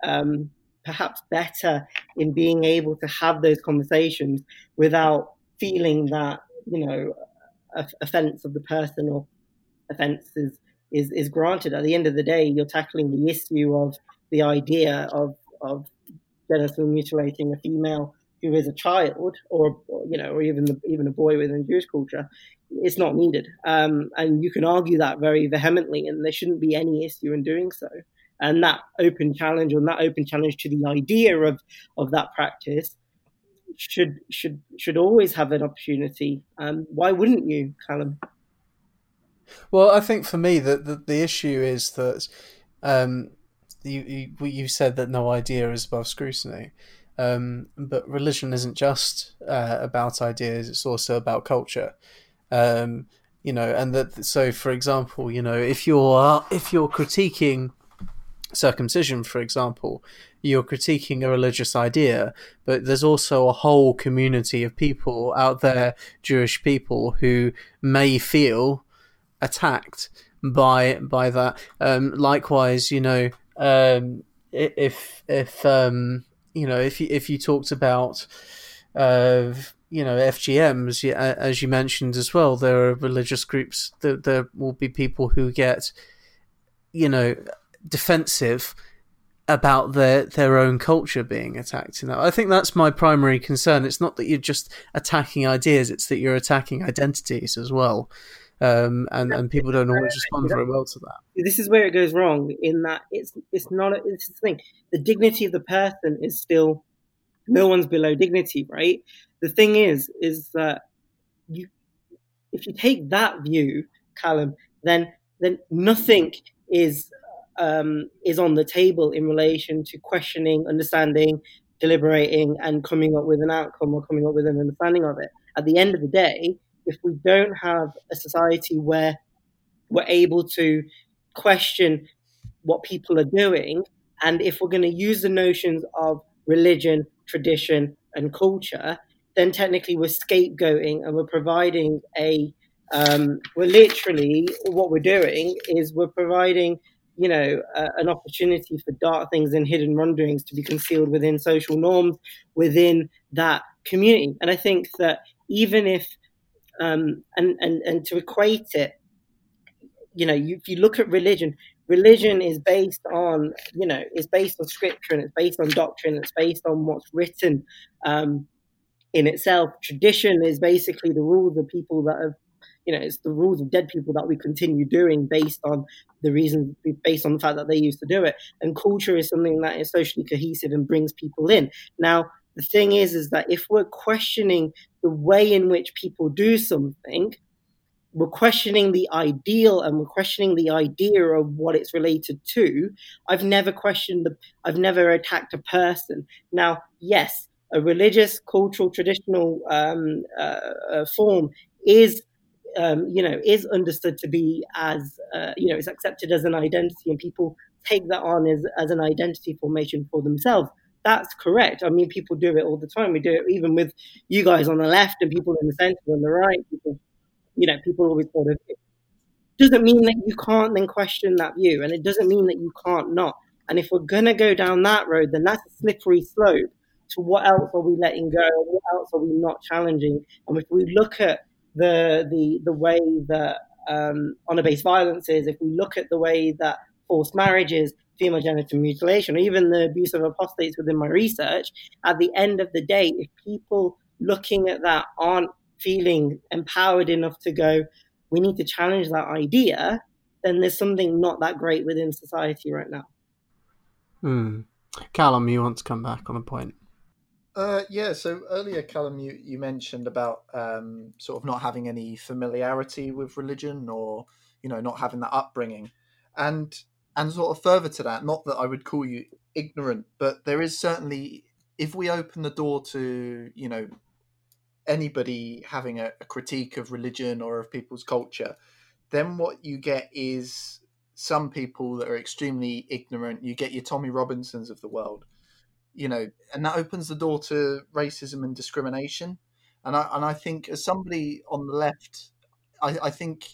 um, perhaps better in being able to have those conversations without feeling that you know offense of the person or offense is, is is granted. At the end of the day, you're tackling the issue of the idea of of genital mutilating a female who is a child, or, you know, or even the, even a boy within Jewish culture. It's not needed, um, and you can argue that very vehemently, and there shouldn't be any issue in doing so and that open challenge or that open challenge to the idea of of that practice should should should always have an opportunity. Um, why wouldn't you, Callum? Well, I think for me that the, the issue is that um, you, you you said that no idea is above scrutiny, Um, but religion isn't just uh, about ideas; it's also about culture. Um, you know, and that. So, for example, you know, if you're if you're critiquing circumcision, for example, you're critiquing a religious idea, but there's also a whole community of people out there, Jewish people, who may feel attacked by by that. Um, likewise, you know, um, if if um, you know if you, if you talked about uh, you know FGMs, as you mentioned as well, there are religious groups. That there will be people who get you know defensive about their their own culture being attacked. You know, I think that's my primary concern. It's not that you're just attacking ideas; it's that you're attacking identities as well. Um, and and people don't always respond very well to that. This is where it goes wrong. In that it's it's not a, it's the thing. The dignity of the person is still no one's below dignity, right? The thing is, is that you if you take that view, Callum, then then nothing is um, is on the table in relation to questioning, understanding, deliberating, and coming up with an outcome or coming up with an understanding of it. At the end of the day, if we don't have a society where we're able to question what people are doing, and if we're going to use the notions of religion, tradition, and culture, then technically we're scapegoating and we're providing a um, we're literally what we're doing is we're providing you know, uh, an opportunity for dark things and hidden wrongdoings to be concealed within social norms within that community. And I think that even if, um, and, and, and to equate it, you know, you, if you look at religion, religion is based on, you know, is based on scripture and it's based on doctrine, it's based on what's written um, in itself. Tradition is basically the rules of people that have you know, it's the rules of dead people that we continue doing based on the reason, based on the fact that they used to do it. And culture is something that is socially cohesive and brings people in. Now, the thing is, is that if we're questioning the way in which people do something, we're questioning the ideal and we're questioning the idea of what it's related to. I've never questioned the, I've never attacked a person. Now, yes, a religious, cultural, traditional um, uh, uh, form is um, you know, is understood to be as, uh, you know, it's accepted as an identity and people take that on as, as an identity formation for themselves. That's correct. I mean, people do it all the time. We do it even with you guys on the left and people in the center and the right. People, you know, people always sort of. Doesn't mean that you can't then question that view, and it doesn't mean that you can't not. And if we're gonna go down that road, then that's a slippery slope to what else are we letting go? What else are we not challenging? And if we look at the the the way that um, honor-based violence is, if we look at the way that forced marriages, female genital mutilation, or even the abuse of apostates within my research, at the end of the day, if people looking at that aren't feeling empowered enough to go, we need to challenge that idea, then there's something not that great within society right now. Hmm. Callum, you want to come back on a point? Uh, yeah, so earlier, Callum, you, you mentioned about um, sort of not having any familiarity with religion or, you know, not having that upbringing. And and sort of further to that, not that I would call you ignorant, but there is certainly, if we open the door to, you know, anybody having a, a critique of religion or of people's culture, then what you get is some people that are extremely ignorant. You get your Tommy Robinsons of the world you know, and that opens the door to racism and discrimination. And I and I think as somebody on the left, I, I think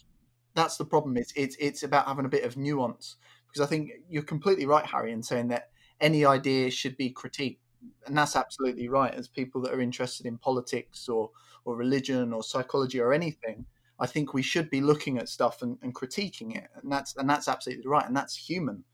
that's the problem. It's it's it's about having a bit of nuance because I think you're completely right, Harry, in saying that any idea should be critiqued, and that's absolutely right. As people that are interested in politics or or religion or psychology or anything, I think we should be looking at stuff and, and critiquing it, and that's and that's absolutely right, and that's human.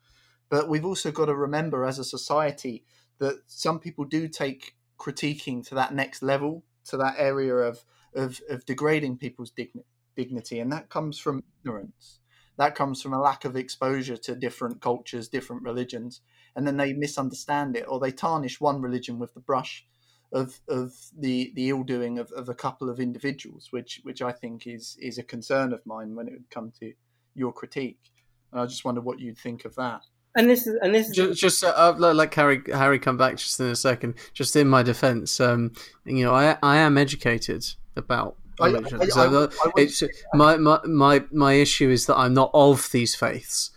But we've also got to remember as a society that some people do take critiquing to that next level, to that area of of, of degrading people's digni- dignity, and that comes from ignorance. That comes from a lack of exposure to different cultures, different religions, and then they misunderstand it or they tarnish one religion with the brush of of the the ill doing of, of a couple of individuals, which which I think is is a concern of mine when it would come to your critique. And I just wonder what you'd think of that. and this is and this is just, just uh, like Harry Harry come back just in a second. Just in my defence, um, you know, I I am educated about religion. I, I, so I, it's my, my my my issue is that I'm not of these faiths.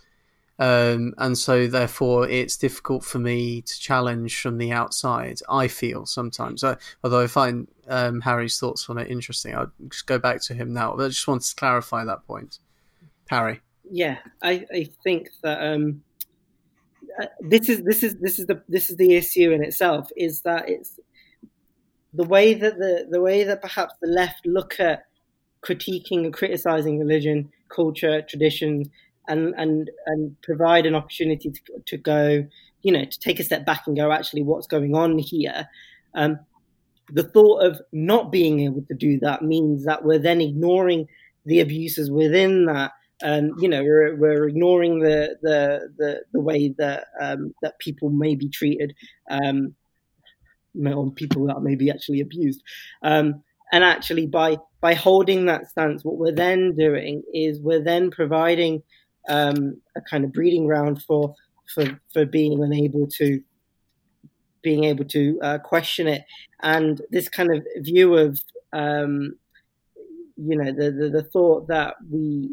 Um, and so therefore it's difficult for me to challenge from the outside. I feel sometimes, I, although I find um, Harry's thoughts on it interesting. I'll just go back to him now. But I just wanted to clarify that point, Harry. Yeah, I, I think that um, uh, this is this is this is the this is the issue in itself is that it's the way that the the way that perhaps the left look at critiquing and criticizing religion, culture, tradition, and and and provide an opportunity to, to go, you know, to take a step back and go, actually, what's going on here? Um, the thought of not being able to do that means that we're then ignoring the abuses within that. And you know, we're, we're ignoring the, the the the way that um, that people may be treated, um, on people that may be actually abused. Um, and actually, by by holding that stance, what we're then doing is we're then providing um, a kind of breeding ground for for for being unable to being able to uh, question it, and this kind of view of um, you know the, the, the thought that we.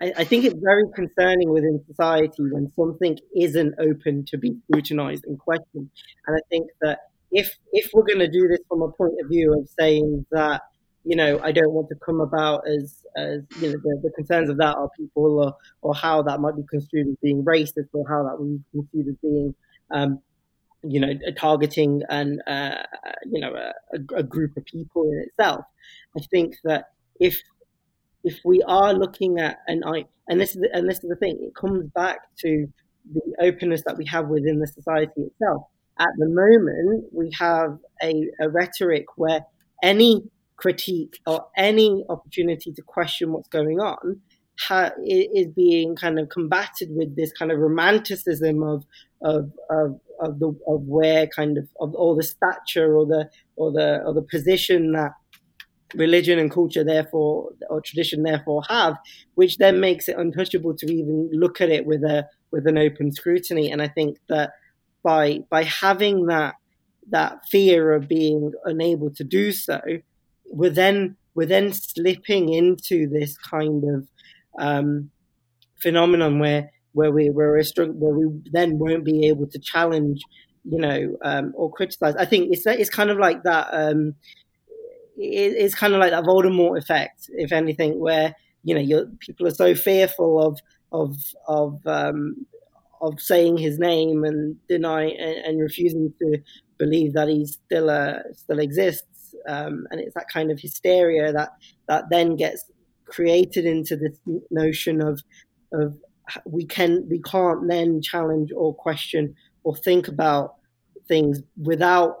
I, I think it's very concerning within society when something isn't open to be scrutinized and questioned, and I think that if if we're going to do this from a point of view of saying that you know, I don't want to come about as, as you know, the, the concerns of that are people or, or how that might be construed as being racist or how that would be construed as being, um, you know, targeting and, uh, you know, a, a, group of people in itself. I think that if, if we are looking at, and I, and this is, and this is the thing, it comes back to the openness that we have within the society itself. At the moment, we have a, a rhetoric where any critique or any opportunity to question what's going on ha- is being kind of combated with this kind of romanticism of of of, of the of where kind of of all the stature or the or the or the position that religion and culture therefore or tradition therefore have which then makes it untouchable to even look at it with a with an open scrutiny. And i think that by by having that that fear of being unable to do so we're then we're then slipping into this kind of um, phenomenon where where we where, where we then won't be able to challenge, you know, um, or criticize. I think it's it's kind of like that. Um, it, it's kind of like that Voldemort effect, if anything, where you know people are so fearful of of of um, of saying his name and deny and, and refusing to believe that he still uh, still exists. Um, and it's that kind of hysteria that that then gets created into this notion of of we can we can't then challenge or question or think about things without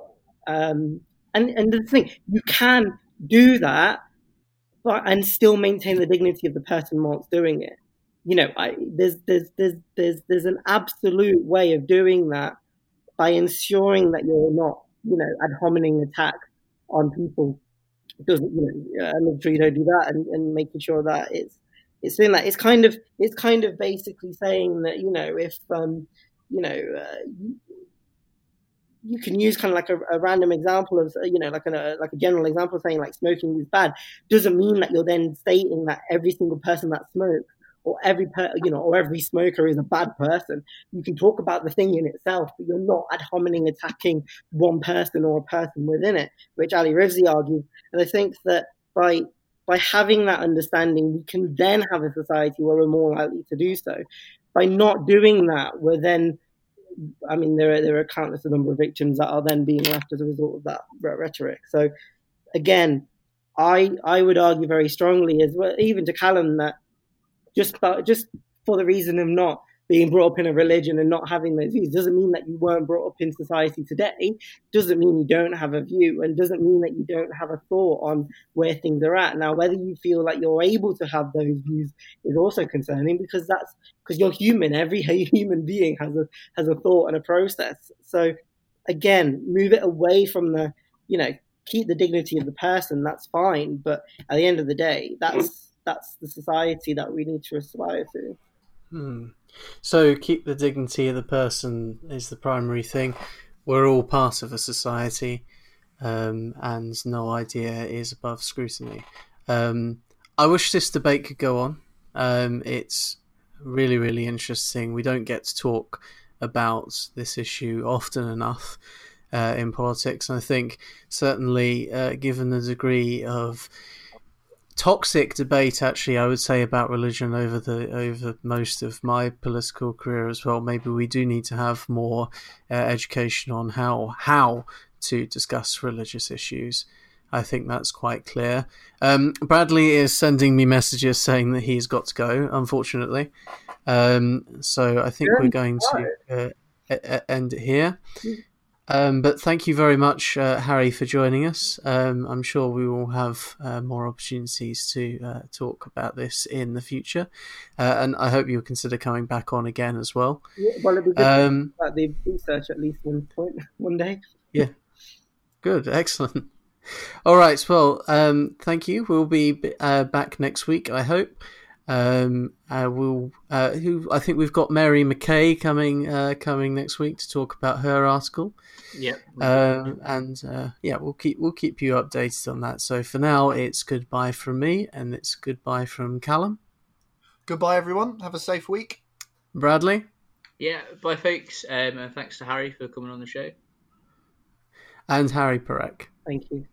um, and and the thing you can do that but and still maintain the dignity of the person whilst doing it you know I, there's there's there's there's there's an absolute way of doing that by ensuring that you're not you know ad hominem attack on people. Doesn't you know and make sure you don't do that and, and making sure that it's it's doing that it's kind of it's kind of basically saying that you know if um you know uh, you, you can use kind of like a, a, random example of you know like a like a general example saying like smoking is bad doesn't mean that you're then stating that every single person that smokes or every per, you know or every smoker is a bad person. You can talk about the thing in itself, but you're not ad hominem attacking one person or a person within it, which Ali Rizvi argues. And I think that by by having that understanding, we can then have a society where we're more likely to do so. By not doing that, we're then I mean, there are there are countless number of victims that are then being left as a result of that rhetoric. So, again, I I would argue very strongly, as well, even to Callum, that just uh, just for the reason of not being brought up in a religion and not having those views doesn't mean that you weren't brought up in society today. Doesn't mean you don't have a view and doesn't mean that you don't have a thought on where things are at. Now whether you feel like you're able to have those views is also concerning because that's because you're human. Every human being has a has a thought and a process. So again move it away from the you know keep the dignity of the person. That's fine. But at the end of the day that's that's the society that we need to aspire to. Hmm. So keep the dignity of the person is the primary thing. We're all part of a society, um, and no idea is above scrutiny. Um, I wish this debate could go on. Um, it's really, really interesting. We don't get to talk about this issue often enough uh, in politics. And I think certainly, uh, given the degree of toxic debate, actually, I would say about religion over the over most of my political career as well. Maybe we do need to have more uh, education on how how to discuss religious issues. I think that's quite clear. Um, Bradley is sending me messages saying that he's got to go, unfortunately. Um, so I think we're going to uh, end it here. Um, but thank you very much, uh, Harry, for joining us. Um, I'm sure we will have uh, more opportunities to uh, talk about this in the future, uh, and I hope you'll consider coming back on again as well. Yeah, well, it'd be good um, about the research at least one point one day. Yeah, good, excellent. All right, well, um, thank you. We'll be uh, back next week, I hope. Um, uh, we'll, uh, who I think we've got Mary McKay coming uh, coming next week to talk about her article. Yeah, um, and uh, yeah, we'll keep we'll keep you updated on that. So for now, it's goodbye from me, and it's goodbye from Callum. Goodbye, everyone. Have a safe week. Bradley. Yeah, bye, folks, um, and thanks to Harry for coming on the show. And Harry Perek. Thank you.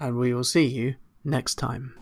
And we will see you next time.